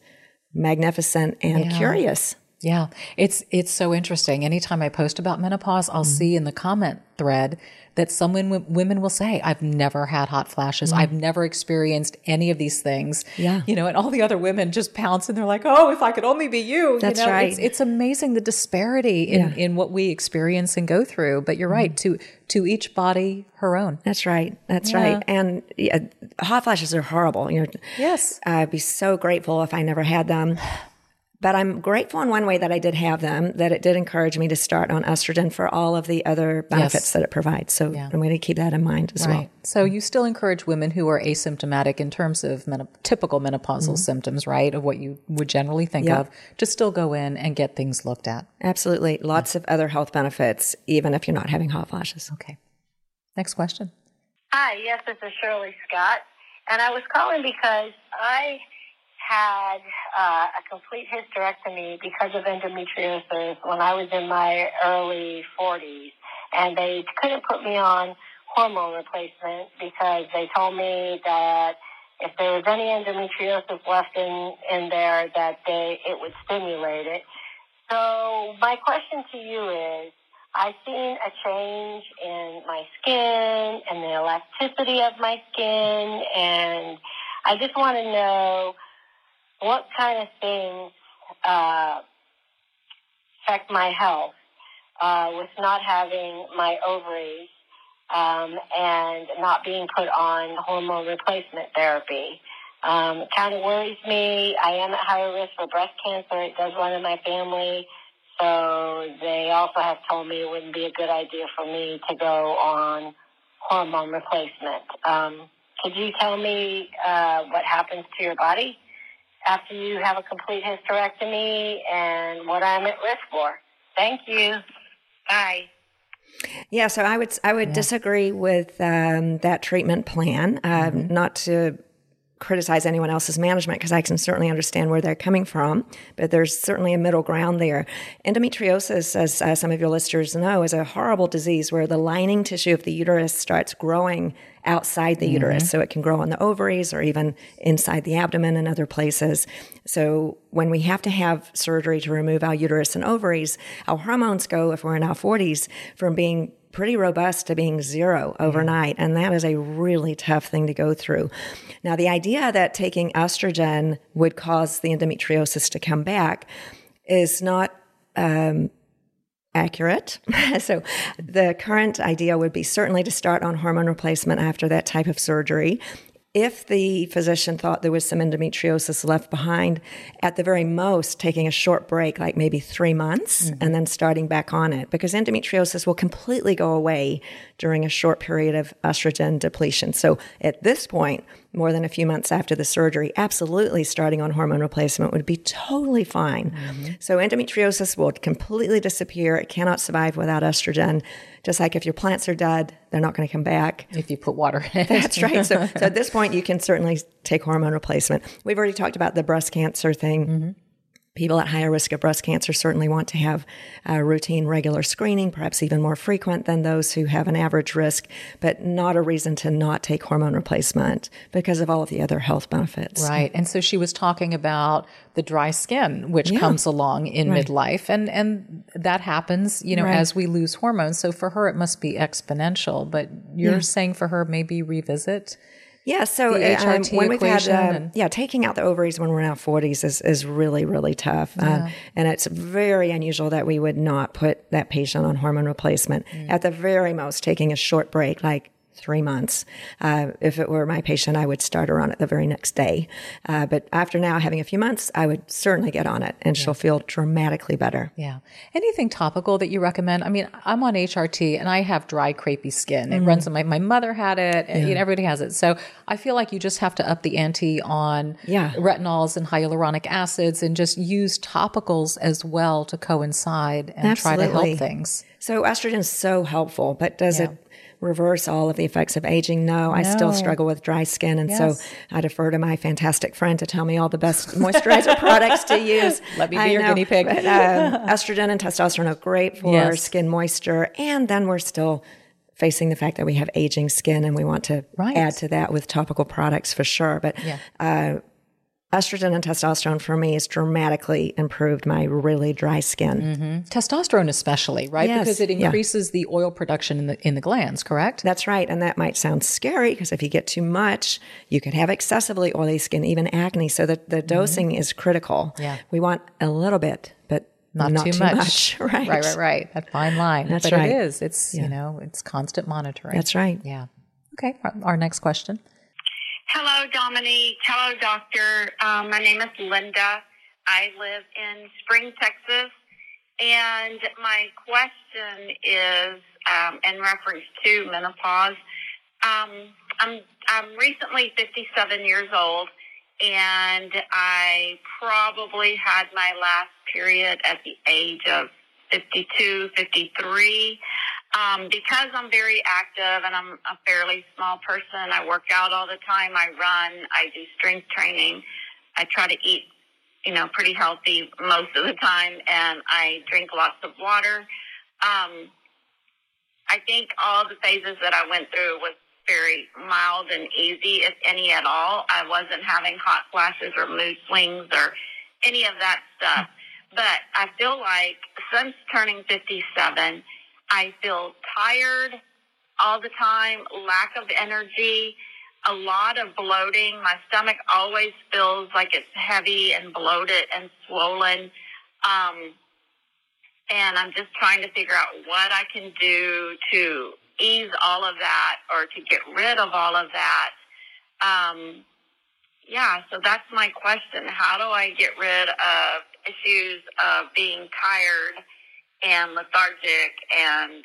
Speaker 1: magnificent and yeah. curious.
Speaker 2: Yeah, it's it's so interesting. Anytime I post about menopause, I'll mm. see in the comment thread that some women, women will say, "I've never had hot flashes. Mm. I've never experienced any of these things."
Speaker 1: Yeah,
Speaker 2: you know, and all the other women just pounce and they're like, "Oh, if I could only be you."
Speaker 1: That's
Speaker 2: you know,
Speaker 1: right.
Speaker 2: It's, it's, amazing the disparity in yeah. in what we experience and go through. But you're mm. right to to each body her own.
Speaker 1: That's right. That's yeah. right. And yeah, hot flashes are horrible. You know,
Speaker 2: yes,
Speaker 1: I'd be so grateful if I never had them. But I'm grateful in one way that I did have them, that it did encourage me to start on estrogen for all of the other benefits yes. that it provides. So yeah. I'm going to keep that in mind as right. well.
Speaker 2: So you still encourage women who are asymptomatic in terms of typical menopausal mm-hmm. symptoms, right? Of what you would generally think yep. of, to still go in and get things looked at.
Speaker 1: Absolutely. Lots yeah. of other health benefits, even if you're not having hot flashes.
Speaker 2: Okay. Next question.
Speaker 7: Hi, yes, this is Shirley Scott. And I was calling because I had uh, a complete hysterectomy because of endometriosis when I was in my early 40s. And they couldn't put me on hormone replacement because they told me that if there was any endometriosis left in, in there, that they, it would stimulate it. So my question to you is, I've seen a change in my skin and the elasticity of my skin, and I just want to know what kind of things uh, affect my health uh, with not having my ovaries um, and not being put on hormone replacement therapy. Um, kind of worries me. I am at higher risk for breast cancer. It does run in my family. So they also have told me it wouldn't be a good idea for me to go on hormone replacement. Um, could you tell me uh, what happens to your body after you have a complete hysterectomy and what I'm at risk for? Thank you. Bye.
Speaker 1: Yeah, so I would I would yeah. disagree with um, that treatment plan. Uh, mm-hmm. Not to criticize anyone else's management because I can certainly understand where they're coming from, but there's certainly a middle ground there. Endometriosis, as uh, some of your listeners know, is a horrible disease where the lining tissue of the uterus starts growing outside the mm-hmm. uterus. So it can grow on the ovaries or even inside the abdomen and other places. So when we have to have surgery to remove our uterus and ovaries, our hormones go, if we're in our 40s, from being pretty robust to being zero overnight. And that is a really tough thing to go through. Now, the idea that taking estrogen would cause the endometriosis to come back is not um, accurate. so, the current idea would be certainly to start on hormone replacement after that type of surgery if the physician thought there was some endometriosis left behind, at the very most, taking a short break, like maybe three months, mm-hmm. and then starting back on it, because endometriosis will completely go away during a short period of estrogen depletion. So at this point, more than a few months after the surgery, absolutely starting on hormone replacement would be totally fine. Mm-hmm. So endometriosis will completely disappear. It cannot survive without estrogen. Just like if your plants are dead, they're not going to come back.
Speaker 2: If you put water in it.
Speaker 1: That's right. So, so at this point, you can certainly take hormone replacement. We've already talked about the breast cancer thing. Mm-hmm people at higher risk of breast cancer certainly want to have a routine regular screening, perhaps even more frequent than those who have an average risk, but not a reason to not take hormone replacement because of all of the other health benefits.
Speaker 2: Right. And so she was talking about the dry skin, which yeah. comes along in right. midlife. And, and that happens, you know, right. as we lose hormones. So for her, it must be exponential, but you're yeah. saying for her, maybe revisit
Speaker 1: yeah, so um, when we've had, uh, yeah, taking out the ovaries when we're in our 40s is, is really, really tough. Uh, yeah. Uh, and it's very unusual that we would not put that patient on hormone replacement. Mm. At the very most, taking a short break, like three months. Uh, if it were my patient, I would start her on it the very next day. Uh, but after now having a few months, I would certainly get on it and yeah. she'll feel dramatically better.
Speaker 2: Yeah. Anything topical that you recommend? I mean, I'm on HRT and I have dry, crepey skin. It mm-hmm. runs in my, my mother had it and yeah. you know, everybody has it. So I feel like you just have to up the ante on yeah. retinols and hyaluronic acids and just use topicals as well to coincide and Absolutely. try to help things.
Speaker 1: So estrogen is so helpful, but does yeah. it reverse all of the effects of aging. No, no. I still struggle with dry skin. And yes. so I defer to my fantastic friend to tell me all the best moisturizer products to use.
Speaker 2: Let me be I your know, guinea pig. But,
Speaker 1: uh, estrogen and testosterone are great for yes. skin moisture. And then we're still facing the fact that we have aging skin and we want to right. add to that with topical products for sure. But yeah. uh, estrogen and testosterone for me has dramatically improved my really dry skin. Mm-hmm.
Speaker 2: Testosterone, especially, right? Yes, because it increases yeah. the oil production in the in the glands. Correct.
Speaker 1: That's right, and that might sound scary because if you get too much, you could have excessively oily skin, even acne. So the the mm-hmm. dosing mm-hmm. is critical. Yeah, we want a little bit, but not, not too, too much. much.
Speaker 2: Right, right, right, right. That fine line. That's but right. It is. It's yeah. you know, it's constant monitoring.
Speaker 1: That's right.
Speaker 2: Yeah. Okay. Our, our next question.
Speaker 8: Hello, Dominique. Hello, doctor. Um, my name is Linda. I live in Spring, Texas. And my question is um, in reference to menopause. Um, I'm, I'm recently 57 years old, and I probably had my last period at the age of 52, 53.
Speaker 6: Um, because I'm very active and I'm a fairly small person, I work out all the time. I run. I do strength training. I try to eat, you know, pretty healthy most of the time, and I drink lots of water. Um, I think all the phases that I went through was very mild and easy, if any at all. I wasn't having hot flashes or mood swings or any of that stuff. But I feel like since turning 57, I feel tired all the time, lack of energy, a lot of bloating. My stomach always feels like it's heavy and bloated and swollen. Um, and I'm just trying to figure out what I can do to ease all of that or to get rid of all of that. Um, yeah, so that's my question. How do I get rid of issues of being tired and lethargic and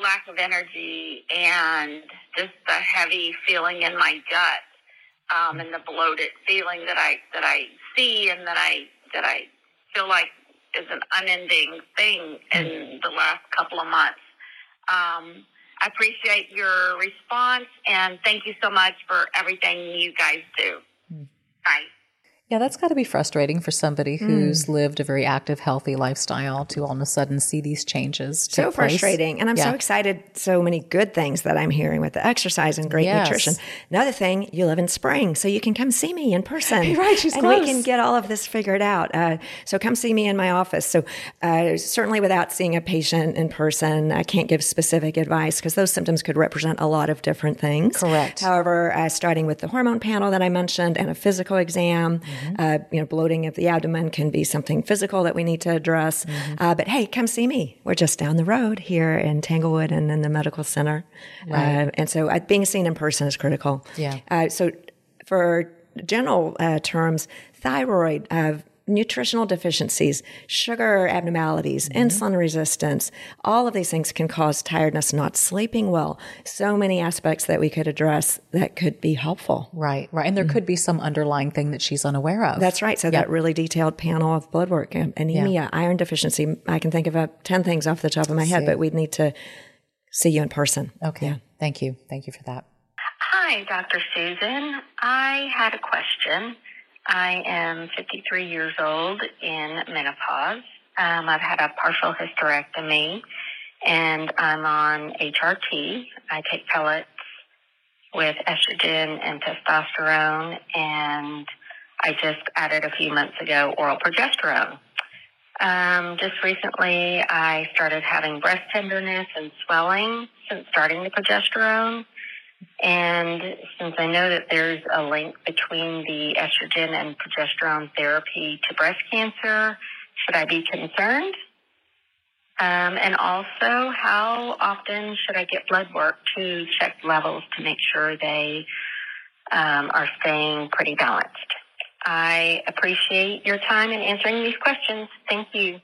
Speaker 6: lack of energy and just the heavy feeling in my gut um, and the bloated feeling that I that I see and that I that I feel like is an unending thing in the last couple of months. Um, I appreciate your response and thank you so much for everything you guys do. Bye.
Speaker 2: Yeah, that's got to be frustrating for somebody who's lived a very active, healthy lifestyle to all of a sudden see these changes.
Speaker 1: so
Speaker 2: place.
Speaker 1: frustrating. And I'm so excited. So many good things that I'm hearing with the exercise and great
Speaker 2: Yes.
Speaker 1: nutrition. Another thing, you live in spring, so you can come see me in person.
Speaker 2: Right, she's
Speaker 1: and
Speaker 2: close.
Speaker 1: we can get all of this figured out. Uh, so come see me in my office. So uh, certainly, without seeing a patient in person, I can't give specific advice because those symptoms could represent a lot of different things.
Speaker 2: Correct.
Speaker 1: However, uh, starting with the hormone panel that I mentioned and a physical exam,
Speaker 2: Mm-hmm.
Speaker 1: Uh, you know, bloating of the abdomen can be something physical that we need to address.
Speaker 2: Mm-hmm.
Speaker 1: Uh, but hey, come see me. We're just down the road here in Tanglewood and in the medical center. Uh, and so uh, being seen in person is critical.
Speaker 2: Yeah.
Speaker 1: Uh, so for general uh, terms, thyroid, uh, nutritional deficiencies, sugar abnormalities,
Speaker 2: Mm-hmm.
Speaker 1: insulin resistance, all of these things can cause tiredness, not sleeping well. So many aspects that we could address that could be helpful.
Speaker 2: Right, right. And there could be some underlying thing that she's unaware of.
Speaker 1: That's right. So that really detailed panel of blood work, anemia, iron deficiency. I can think of uh, 10 things off the top of my head,
Speaker 2: See.
Speaker 1: but we'd need to see you in person.
Speaker 2: okay. Thank you. Thank you for that.
Speaker 4: Hi, Dr. Susan. I had a question. I am 53 years old in menopause. Um, I've had a partial hysterectomy and I'm on HRT. I take pellets with estrogen and testosterone and I just added a few months ago oral progesterone. Um, just recently, I started having breast tenderness and swelling since starting the progesterone. And since I know that there's a link between the estrogen and progesterone therapy to breast cancer, should I be concerned? Um, and also, how often should I get blood work to check levels to make sure they um, are staying pretty balanced? I appreciate your time in answering these questions. Thank you.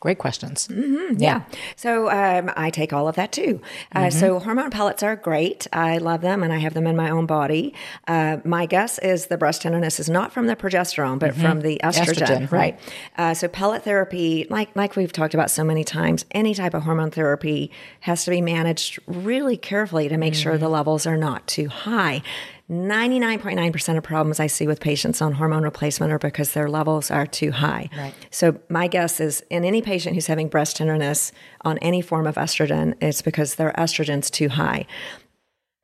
Speaker 2: Great questions.
Speaker 1: Yeah. So um, I take all of that too. Uh, so hormone pellets are great. I love them and I have them in my own body. Uh, my guess is the breast tenderness is not from the progesterone, but from the estrogen,
Speaker 2: Estrogen,
Speaker 1: right?
Speaker 2: right.
Speaker 1: Uh, so pellet therapy, like like we've talked about so many times, any type of hormone therapy has to be managed really carefully to make sure the levels are not too high. 99.9% of problems I see with patients on hormone replacement are because their levels are too high.
Speaker 2: Right.
Speaker 1: So my guess is in any patient who's having breast tenderness on any form of estrogen, it's because their estrogen's too high.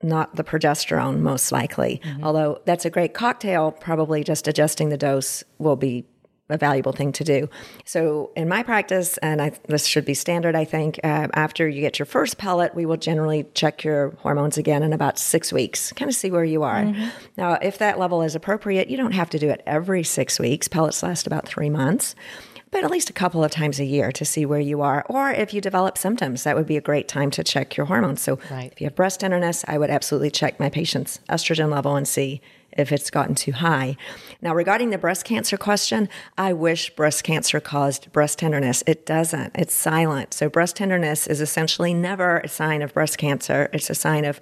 Speaker 1: Not the progesterone, most likely. Mm-hmm. Although that's a great cocktail, probably just adjusting the dose will be a valuable thing to do. So, in my practice, and I, this should be standard, I think, uh, after you get your first pellet, we will generally check your hormones again in about six weeks, kind of see where you are. Now, if that level is appropriate, you don't have to do it every six weeks. Pellets last about three months. But at least a couple of times a year to see where you are. Or if you develop symptoms, that would be a great time to check your hormones. So,
Speaker 2: Right.
Speaker 1: if you have breast tenderness, I would absolutely check my patient's estrogen level and see if it's gotten too high. Now, regarding the breast cancer question, I wish breast cancer caused breast tenderness. It doesn't, it's silent. So, breast tenderness is essentially never a sign of breast cancer, it's a sign of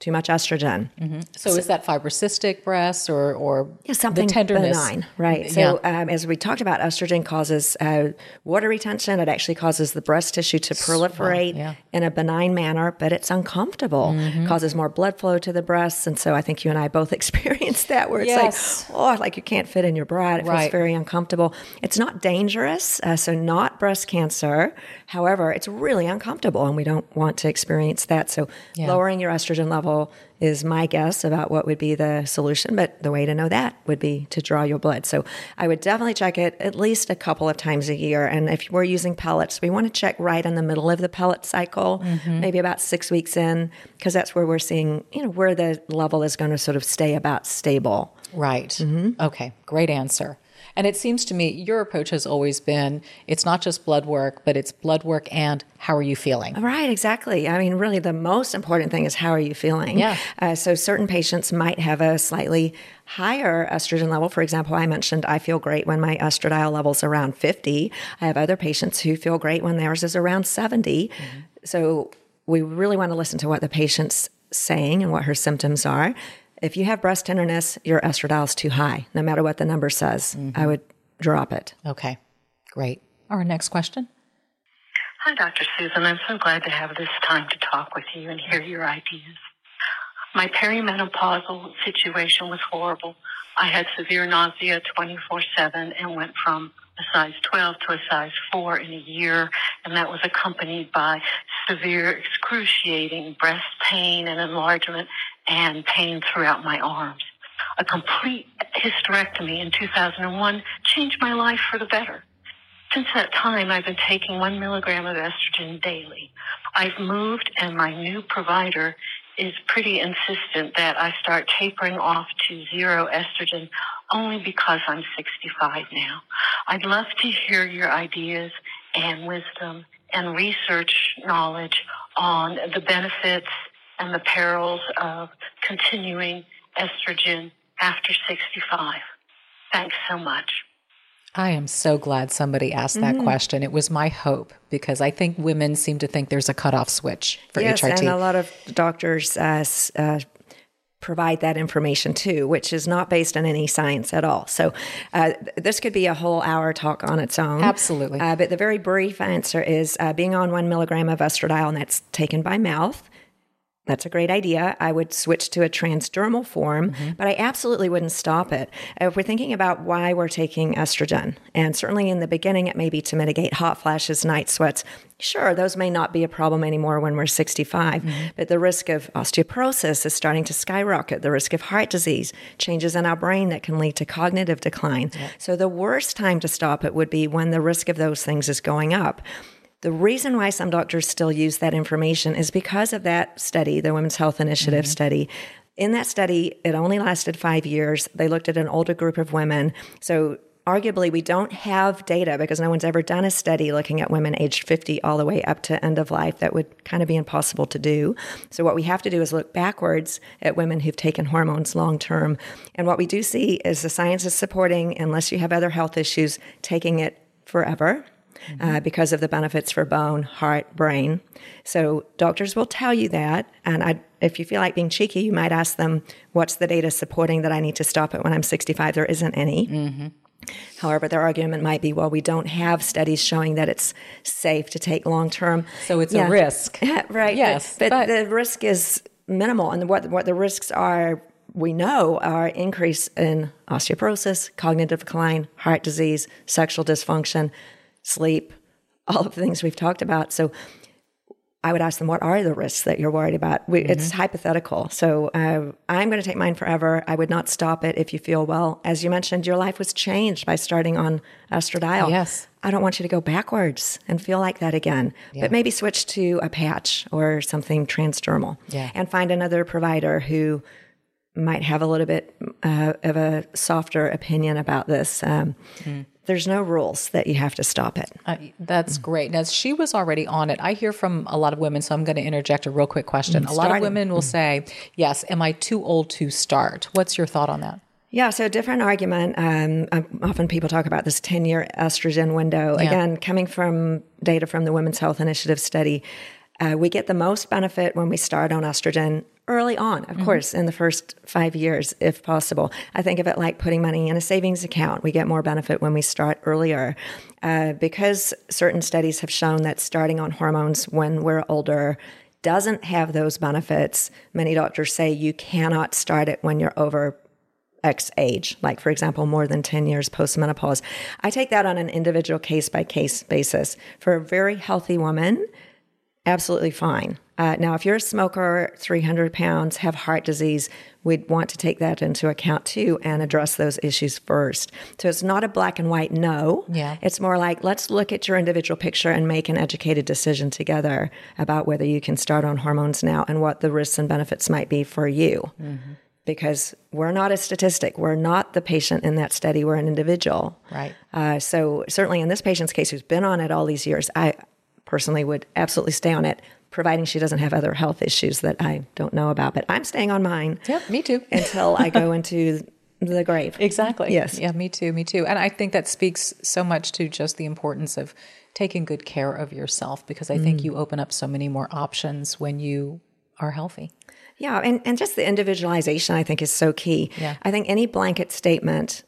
Speaker 1: too much estrogen.
Speaker 2: So, is that fibrocystic breasts or or
Speaker 1: Yeah, something
Speaker 2: the tenderness?
Speaker 1: benign, right?
Speaker 2: Yeah.
Speaker 1: So, um, as we talked about, estrogen causes uh, water retention. It actually causes the breast tissue to proliferate
Speaker 2: yeah.
Speaker 1: in a benign manner, but it's uncomfortable.
Speaker 2: Mm-hmm.
Speaker 1: Causes more blood flow to the breasts, and so I think you and I both experienced that, where it's
Speaker 2: Yes.
Speaker 1: like, oh, like you can't fit in your bra. It feels very uncomfortable. It's not dangerous, uh, so not breast cancer. However, it's really uncomfortable, and we don't want to experience that. So,
Speaker 2: Yeah.
Speaker 1: lowering your estrogen level is my guess about what would be the solution. But the way to know that would be to draw your blood. So I would definitely check it at least a couple of times a year. And if we're using pellets, we want to check right in the middle of the pellet cycle, maybe about six weeks in, because that's where we're seeing, you know, where the level is going to sort of stay about stable.
Speaker 2: Right.
Speaker 1: Mm-hmm.
Speaker 2: Okay. Great answer. And it seems to me your approach has always been it's not just blood work, but it's blood work and how are you feeling?
Speaker 1: Right, exactly. I mean, really, the most important thing is how are you feeling?
Speaker 2: Yeah.
Speaker 1: Uh, so, certain patients might have a slightly higher estrogen level. For example, I mentioned I feel great when my estradiol level's around 50. I have other patients who feel great when theirs is around 70. So, we really want to listen to what the patient's saying and what her symptoms are. If you have breast tenderness, your estradiol is too high. No matter what the number says, mm-hmm. I would drop it.
Speaker 2: Okay. Great. Our next question.
Speaker 9: Hi, Dr. Susan. I'm so glad to have this time to talk with you and hear your ideas. My perimenopausal situation was horrible. I had severe nausea 24 7 and went from a size 12 to a size 4 in a year, and that was accompanied by severe, excruciating breast pain and enlargement and pain throughout my arms. A complete hysterectomy in 2001 changed my life for the better. Since that time, I've been taking one milligram of estrogen daily. I've moved, and my new provider is pretty insistent that I start tapering off to zero estrogen only because I'm 65 now. I'd love to hear your ideas and wisdom and research knowledge on the benefits and the perils of continuing estrogen after 65. Thanks so much.
Speaker 2: I am so glad somebody asked that question. It was my hope because I think women seem to think there's a cutoff switch for
Speaker 1: yes,
Speaker 2: HRT.
Speaker 1: and a lot of doctors uh, uh, provide that information too, which is not based on any science at all. So uh, this could be a whole hour talk on its own.
Speaker 2: Absolutely.
Speaker 1: Uh, but the very brief answer is uh, being on one milligram of estradiol, and that's taken by mouth. That's a great idea. I would switch to a transdermal form, mm-hmm. but I absolutely wouldn't stop it. If we're thinking about why we're taking estrogen, and certainly in the beginning, it may be to mitigate hot flashes, night sweats. Sure, those may not be a problem anymore when we're 65, mm-hmm. but the risk of osteoporosis is starting to skyrocket, the risk of heart disease, changes in our brain that can lead to cognitive decline. So the worst time to stop it would be when the risk of those things is going up. The reason why some doctors still use that information is because of that study, the Women's Health Initiative mm-hmm. study. In that study, it only lasted five years. They looked at an older group of women. So, arguably, we don't have data because no one's ever done a study looking at women aged 50 all the way up to end of life. That would kind of be impossible to do. So, what we have to do is look backwards at women who've taken hormones long term. And what we do see is the science is supporting, unless you have other health issues, taking it forever uh, because of the benefits for bone, heart, brain. So doctors will tell you that. And I, if you feel like being cheeky, you might ask them, what's the data supporting that I need to stop it when I'm 65? There isn't any. However, their argument might be, well, we don't have studies showing that it's safe to take long term.
Speaker 2: So it's a risk.
Speaker 1: right.
Speaker 2: Yes,
Speaker 1: But, but,
Speaker 2: but-
Speaker 1: the risk is minimal. And what, what the risks are, we know, are increase in osteoporosis, cognitive decline, heart disease, sexual dysfunction, sleep, all of the things we've talked about. So I would ask them, what are the risks that you're worried about? We, It's hypothetical. So uh, I'm going to take mine forever. I would not stop it if you feel well. As you mentioned, your life was changed by starting on estradiol.
Speaker 2: Yes.
Speaker 1: I don't want you to go backwards and feel like that again. But maybe switch to a patch or something transdermal.
Speaker 2: Yeah.
Speaker 1: And find another provider who might have a little bit uh, of a softer opinion about this. Um, There's no rules that you have to stop it.
Speaker 2: Uh, that's great. Now, she was already on it. I hear from a lot of women, so I'm going to interject a real quick question. a lot of women will say, Yes, am I too old to start? What's your thought on that?
Speaker 1: Yeah, so different argument. Um, um, often people talk about this 10 year estrogen window. Again, coming from data from the Women's Health Initiative study, uh, we get the most benefit when we start on estrogen early on, of course, in the first five years, if possible. I think of it like putting money in a savings account. We get more benefit when we start earlier. Uh, because certain studies have shown that starting on hormones when we're older doesn't have those benefits, many doctors say you cannot start it when you're over X age, like for example, more than 10 years post menopause. I take that on an individual case by case basis. For a very healthy woman, absolutely fine. Uh, now, if you're a smoker, 300 pounds, have heart disease, we'd want to take that into account too and address those issues first. So it's not a black and white no.
Speaker 2: Yeah.
Speaker 1: It's more like let's look at your individual picture and make an educated decision together about whether you can start on hormones now and what the risks and benefits might be for you. Because we're not a statistic. We're not the patient in that study. We're an individual.
Speaker 2: Right.
Speaker 1: Uh, so certainly in this patient's case, who's been on it all these years, I personally would absolutely stay on it, providing she doesn't have other health issues that I don't know about. But I'm staying on mine
Speaker 2: Yep, me too.
Speaker 1: until I go into the grave.
Speaker 2: Exactly.
Speaker 1: Yes.
Speaker 2: Yeah, me too. Me too. And I think that speaks so much to just the importance of taking good care of yourself because I
Speaker 1: Mm.
Speaker 2: think you open up so many more options when you are healthy.
Speaker 1: Yeah, and, and just the individualization I think is so key.
Speaker 2: Yeah.
Speaker 1: I think any blanket statement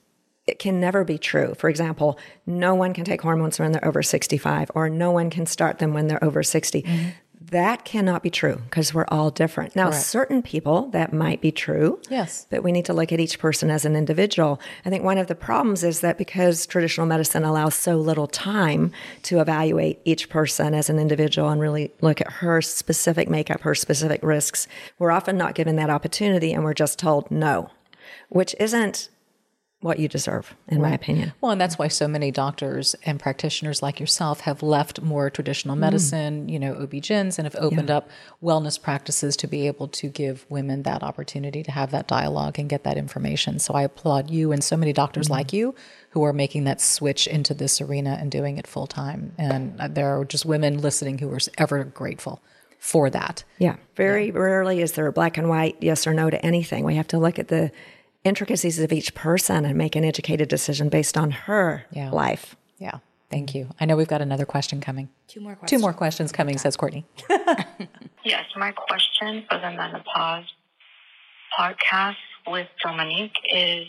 Speaker 1: it can never be true. For example, no one can take hormones when they're over 65 or no one can start them when they're over 60. Mm-hmm. That cannot be true because we're all different. Now,
Speaker 2: Correct.
Speaker 1: certain people that might be true.
Speaker 2: Yes.
Speaker 1: But we need to look at each person as an individual. I think one of the problems is that because traditional medicine allows so little time to evaluate each person as an individual and really look at her specific makeup, her specific risks, we're often not given that opportunity and we're just told no, which isn't what you deserve, in my opinion.
Speaker 2: Well, and that's why so many doctors and practitioners like yourself have left more traditional
Speaker 1: Mm.
Speaker 2: medicine, you know, OB-GYNs, and have opened up wellness practices to be able to give women that opportunity to have that dialogue and get that information. So I applaud you and so many doctors
Speaker 1: Mm-hmm.
Speaker 2: like you who are making that switch into this arena and doing it full time. And uh, there are just women listening who are ever grateful for that.
Speaker 1: Yeah. Very rarely is there a black and white yes or no to anything. We have to look at the intricacies of each person and make an educated decision based on her
Speaker 2: Yeah.
Speaker 1: life.
Speaker 2: Yeah. Thank you. I know we've got another question coming.
Speaker 10: Two more
Speaker 2: Two more questions coming, says Courtney.
Speaker 6: Yes, my question for the menopause podcast with Dominique is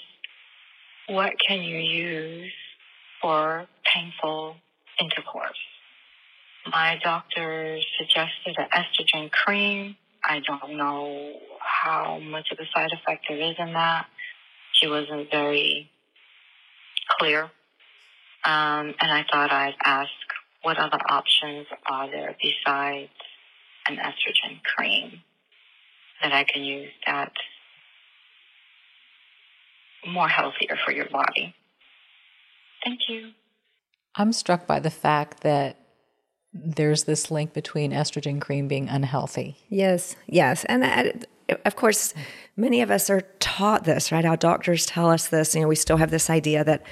Speaker 6: what can you use for painful intercourse? My doctor suggested an estrogen cream. I don't know how much of a side effect there is in that. She wasn't very clear. Um, and I thought I'd ask what other options are there besides an estrogen cream that I can use that's more healthier for your body. Thank you.
Speaker 2: I'm struck by the fact that there's this link between estrogen cream being unhealthy.
Speaker 1: Yes, yes. And that, of course, many of us are taught this, right? Our doctors tell us this. You know, we still have this idea that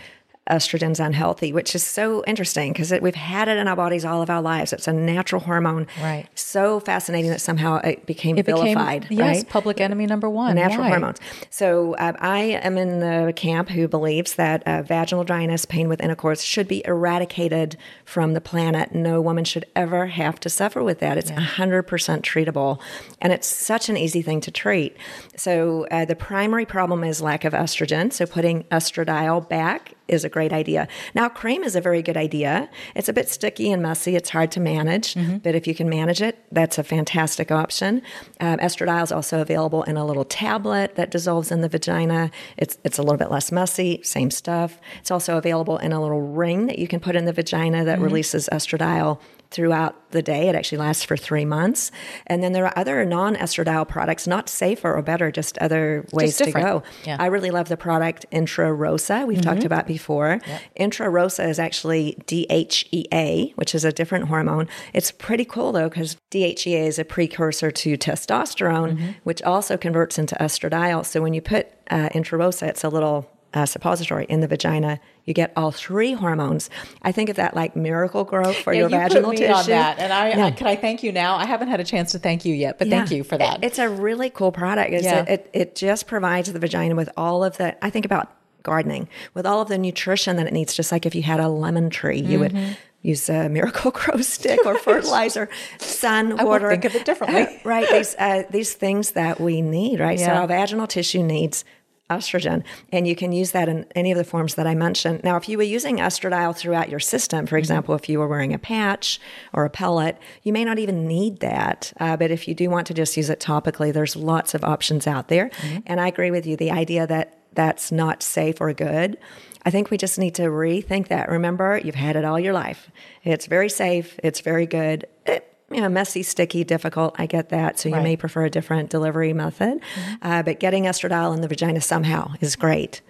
Speaker 1: estrogen's unhealthy, which is so interesting because we've had it in our bodies all of our lives. It's a natural hormone.
Speaker 2: Right.
Speaker 1: So fascinating that somehow it became
Speaker 2: It became
Speaker 1: vilified,
Speaker 2: yes,
Speaker 1: right?
Speaker 2: public enemy number one.
Speaker 1: natural
Speaker 2: Why?
Speaker 1: hormones. So uh, I am in the camp who believes that uh, vaginal dryness, pain with intercourse, should be eradicated from the planet. No woman should ever have to suffer with that. It's 100% treatable, and it's such an easy thing to treat. So uh, the primary problem is lack of estrogen. So putting estradiol back is a great idea. Now, cream is a very good idea. It's a bit sticky and messy. It's hard to manage, but if you can manage it, that's a fantastic option. Um, estradiol is also available in a little tablet that dissolves in the vagina. It's it's a little bit less messy. Same stuff. It's also available in a little ring that you can put in the vagina that releases estradiol throughout the day. It actually lasts for three months. And then there are other non estradiol products, not safer or better, just other ways to go.
Speaker 2: Yeah.
Speaker 1: I really love the product Intrarosa, we've talked about before. Intrarosa is actually DHEA, which is a different hormone. It's pretty cool though, because DHEA is a precursor to testosterone, which also converts into estradiol. So when you put uh, Intrarosa, it's a little uh, suppository in the vagina. You get all three hormones. I think of that like Miracle-Gro for
Speaker 2: Yeah,
Speaker 1: your
Speaker 2: you
Speaker 1: vaginal
Speaker 2: put me
Speaker 1: tissue.
Speaker 2: on that, and I,
Speaker 1: Yeah.
Speaker 2: I can I thank you now. I haven't had a chance to thank you yet, but thank you for that.
Speaker 1: It- It's a really cool product.
Speaker 2: Yeah.
Speaker 1: a, it, it just provides the vagina with all of the, I think about gardening, with all of the nutrition that it needs, just like if you had a lemon tree, you would use a miracle grow stick or fertilizer, sun,
Speaker 2: I
Speaker 1: water.
Speaker 2: think of it differently.
Speaker 1: right. These uh, these things that we need. Right. So our vaginal tissue needs estrogen, and you can use that in any of the forms that I mentioned. Now, if you were using estradiol throughout your system, for example, if you were wearing a patch or a pellet, you may not even need that. Uh, but if you do want to just use it topically, there's lots of options out there. And I agree with you. The idea that that's not safe or good. I think we just need to rethink that. Remember, you've had it all your life. It's very safe. It's very good. It, you know, messy, sticky, difficult. I get that. So you
Speaker 2: Right.
Speaker 1: may prefer a different delivery method. Uh, but getting estradiol in the vagina somehow is great.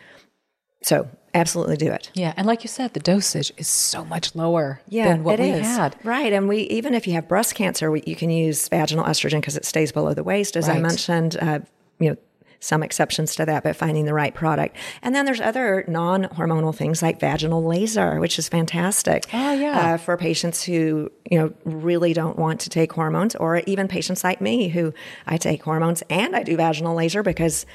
Speaker 1: So absolutely do it.
Speaker 2: Yeah, and like you said, the dosage is so much lower
Speaker 1: Yeah,
Speaker 2: than what
Speaker 1: it
Speaker 2: we
Speaker 1: is.
Speaker 2: had.
Speaker 1: Right, and we even if you have breast cancer, we, you can use vaginal estrogen because it stays below the waist, as I mentioned. Uh, you know, some exceptions to that, but finding the right product. And then there's other non-hormonal things like vaginal laser, which is fantastic.
Speaker 2: Oh, yeah.
Speaker 1: uh, for patients who you know really don't want to take hormones, or even patients like me who I take hormones and I do vaginal laser because.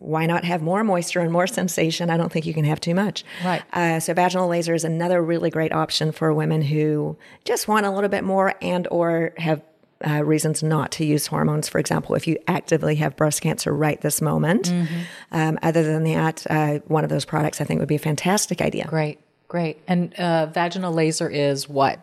Speaker 1: Why not have more moisture and more sensation? I don't think you can have too much.
Speaker 2: Right.
Speaker 1: Uh, so vaginal laser is another really great option for women who just want a little bit more and or have uh, reasons not to use hormones. For example, if you actively have breast cancer right this moment. Um, other than that, uh, one of those products I think would be a fantastic idea.
Speaker 2: Great, great. And uh, vaginal laser is what?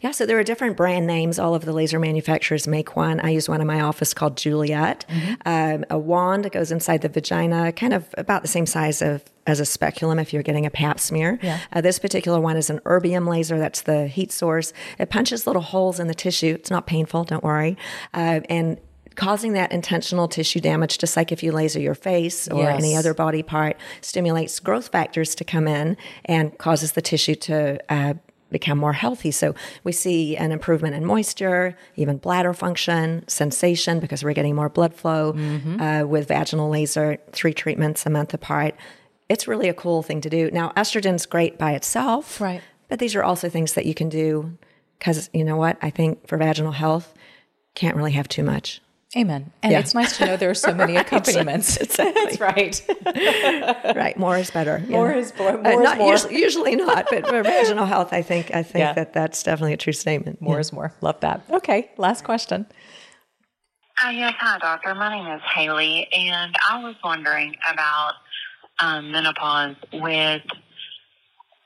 Speaker 1: Yeah, so there are different brand names. All of the laser manufacturers make one. I use one in my office called Juliet. Um, a wand that goes inside the vagina, kind of about the same size of as a speculum if you're getting a pap smear.
Speaker 2: Yeah.
Speaker 1: Uh, this particular one is an erbium laser. That's the heat source. It punches little holes in the tissue. It's not painful. Don't worry. Uh, and causing that intentional tissue damage, just like if you laser your face or
Speaker 2: Yes.
Speaker 1: any other body part, stimulates growth factors to come in and causes the tissue to uh, become more healthy. So we see an improvement in moisture, even bladder function, sensation, because we're getting more blood flow
Speaker 2: Mm-hmm.
Speaker 1: uh, with vaginal laser, three treatments a month apart. It's really a cool thing to do. Now, estrogen's great by itself,
Speaker 2: Right.
Speaker 1: But these are also things that you can do because you know what? I think for vaginal health, can't really have too much.
Speaker 2: Amen. And
Speaker 1: Yeah.
Speaker 2: it's nice to know there are so many accompaniments. exactly. That's right.
Speaker 1: Right, more is better. you
Speaker 2: More
Speaker 1: know.
Speaker 2: is more-
Speaker 1: Uh,
Speaker 2: more is more.
Speaker 1: Usually, usually not, but for vaginal health, I think I think
Speaker 2: Yeah.
Speaker 1: that that's definitely a true statement.
Speaker 2: More
Speaker 1: Yeah.
Speaker 2: is more. Love that. Okay, last question.
Speaker 4: Uh, yes, hi, doctor. My name is Haley, and I was wondering about um, menopause. With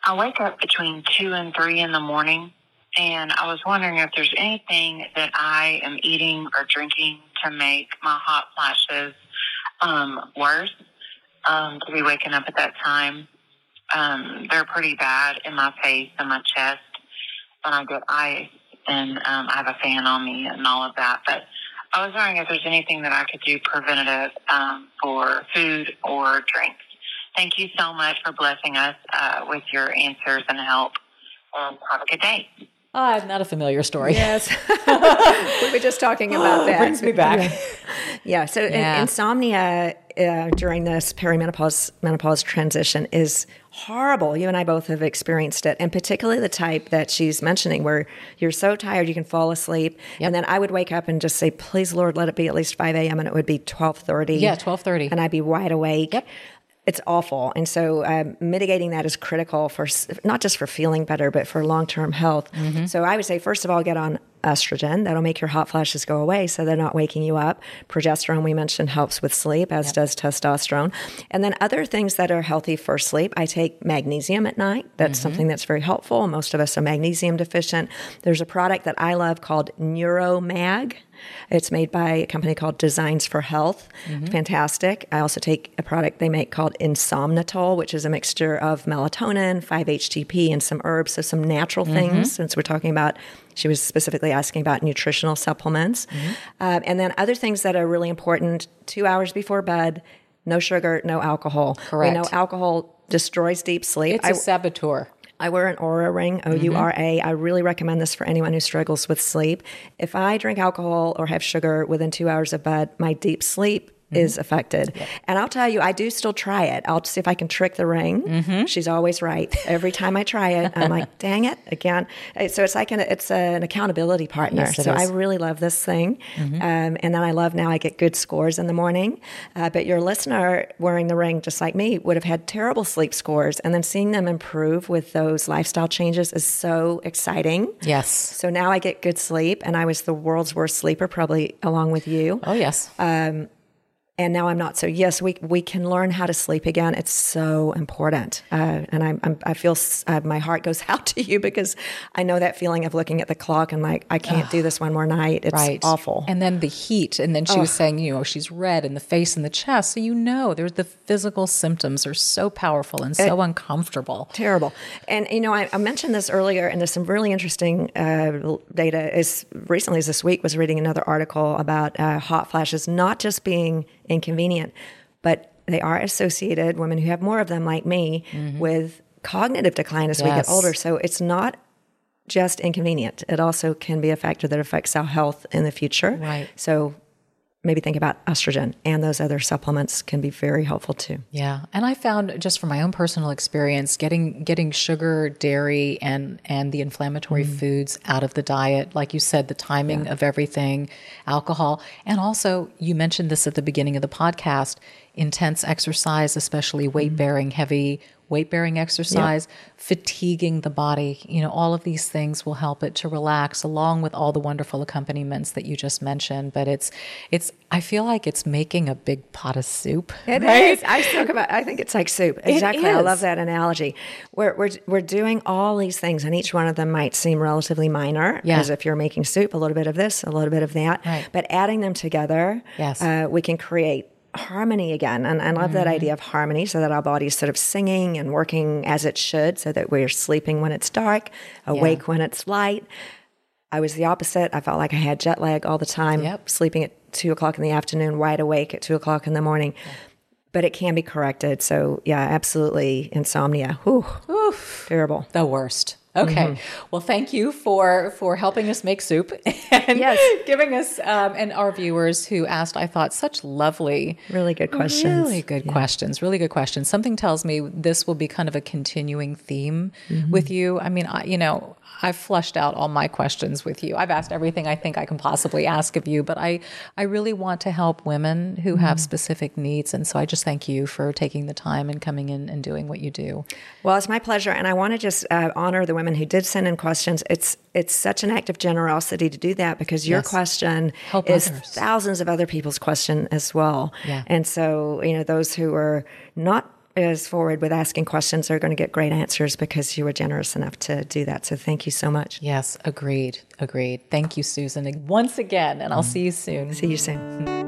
Speaker 4: I wake up between two and three in the morning, and I was wondering if there's anything that I am eating or drinking to make my hot flashes um, worse. Um, to be waking up at that time, um, they're pretty bad in my face and my chest when I get ice, and um, I have a fan on me and all of that, but. I was wondering if there's anything that I could do preventative um, for food or drinks. Thank you so much for blessing us uh, with your answers and help. And have a good day.
Speaker 2: Ah, not a familiar story.
Speaker 1: Yes, we were just talking about that.
Speaker 2: Brings me back.
Speaker 1: Yeah. So in- insomnia uh, during this perimenopause menopause transition is horrible. You and I both have experienced it, and particularly the type that she's mentioning, where you're so tired you can fall asleep, and then I would wake up and just say, "Please, Lord, let it be at least five a.m." and it would be twelve thirty.
Speaker 2: Yeah, 12:30.
Speaker 1: and I'd be wide awake.
Speaker 2: Yep.
Speaker 1: It's awful, and so um, mitigating that is critical for not just for feeling better, but for long term health. So I would say, first of all, get on estrogen. That'll make your hot flashes go away, so they're not waking you up. Progesterone, we mentioned, helps with sleep, as does testosterone. And then other things that are healthy for sleep. I take magnesium at night. That's something that's very helpful. Most of us are magnesium deficient. There's a product that I love called Neuromag. It's made by a company called Designs for Health. Mm-hmm. Fantastic. I also take a product they make called Insomnitol, which is a mixture of melatonin, 5-HTP, and some herbs, so some natural mm-hmm. things. Since we're talking about, she was specifically asking about nutritional supplements, Um, and then other things that are really important. Two hours before bed, no sugar, no alcohol.
Speaker 2: Correct.
Speaker 1: We know alcohol destroys deep sleep.
Speaker 2: It's a saboteur.
Speaker 1: I wear an Oura ring, O U R A. Mm-hmm. I really recommend this for anyone who struggles with sleep. If I drink alcohol or have sugar within two hours of bed, my deep sleep is affected. And I'll tell you, I do still try it. I'll see if I can trick the ring.
Speaker 2: Mm-hmm.
Speaker 1: She's always right. Every time I try it, I'm like, dang it, again. Uh, So it's like an, it's an accountability partner.
Speaker 2: Yes,
Speaker 1: so
Speaker 2: is. Mm-hmm.
Speaker 1: I really love this thing. Um, and then I love now I get good scores in the morning. Uh, but your listener wearing the ring, just like me, would have had terrible sleep scores. And then seeing them improve with those lifestyle changes is so exciting.
Speaker 2: Yes.
Speaker 1: So now I get good sleep, and I was the world's worst sleeper, probably along with you.
Speaker 2: Oh, yes.
Speaker 1: And now I'm not. So yes, we we can learn how to sleep again. It's so important, uh, and I'm, I'm I feel uh, my heart goes out to you because I know that feeling of looking at the clock and like I can't do this one more night. It's
Speaker 2: right.
Speaker 1: awful.
Speaker 2: And then the heat. And then she was saying, you know, she's red in the face and the chest. So you know, there's the physical symptoms are so powerful and so uncomfortable.
Speaker 1: terrible. And you know, I, I mentioned this earlier, and there's some really interesting uh, data. Is recently as this week was reading another article about uh, hot flashes not just being inconvenient, but they are associated. Women who have more of them, like me, mm-hmm. with cognitive decline as we get older. So it's not just inconvenient. It also can be a factor that affects our health in the future.
Speaker 2: Right.
Speaker 1: So maybe think about estrogen and those other supplements can be very helpful too.
Speaker 2: Yeah, and I found just from my own personal experience, getting getting sugar, dairy, and and the inflammatory mm-hmm. foods out of the diet, like you said, the timing of everything, alcohol, and also you mentioned this at the beginning of the podcast: intense exercise, especially weight mm-hmm. bearing, heavy weight bearing exercise, fatiguing the body. You know, all of these things will help it to relax, along with all the wonderful accompaniments that you just mentioned. But it's it's I feel like it's making a big pot of soup.
Speaker 1: It is. I talk about. I think it's like soup. Exactly. I love that analogy. We're we're we're doing all these things, and each one of them might seem relatively minor,
Speaker 2: Yeah.
Speaker 1: as if you're making soup. A little bit of this, a little bit of that.
Speaker 2: Right.
Speaker 1: But adding them together,
Speaker 2: Yes.
Speaker 1: uh, we can create harmony again. And I love
Speaker 2: Mm-hmm.
Speaker 1: that idea of harmony, so that our body's sort of singing and working as it should, so that we're sleeping when it's dark, awake when it's light. I was the opposite. I felt like I had jet lag all the time,
Speaker 2: Yep.
Speaker 1: sleeping at two o'clock in the afternoon, wide awake at two o'clock in the morning. But it can be corrected. So, yeah, absolutely. Insomnia. Whew. Oof. Terrible.
Speaker 2: The worst. Okay. Well, thank you for for helping us make soup and
Speaker 1: Yes.
Speaker 2: giving us um, and our viewers who asked, I thought, such lovely,
Speaker 1: Really good questions.
Speaker 2: really good questions, really good questions. Something tells me this will be kind of a continuing theme with you. I mean, I, you know, I've flushed out all my questions with you. I've asked everything I think I can possibly ask of you, but I I really want to help women who have specific needs, and so I just thank you for taking the time and coming in and doing what you do.
Speaker 1: Well, it's my pleasure, and I want to just uh, honor the women who did send in questions. It's it's such an act of generosity to do that because your
Speaker 2: Yes.
Speaker 1: question
Speaker 2: Help
Speaker 1: is
Speaker 2: others.
Speaker 1: thousands of other people's question as well.
Speaker 2: Yeah.
Speaker 1: And so you know those who are not as forward with asking questions are going to get great answers because you were generous enough to do that. So thank you so much.
Speaker 2: Yes, agreed. Agreed. Thank you, Susan, once again, and I'll mm. see you soon.
Speaker 1: See you soon.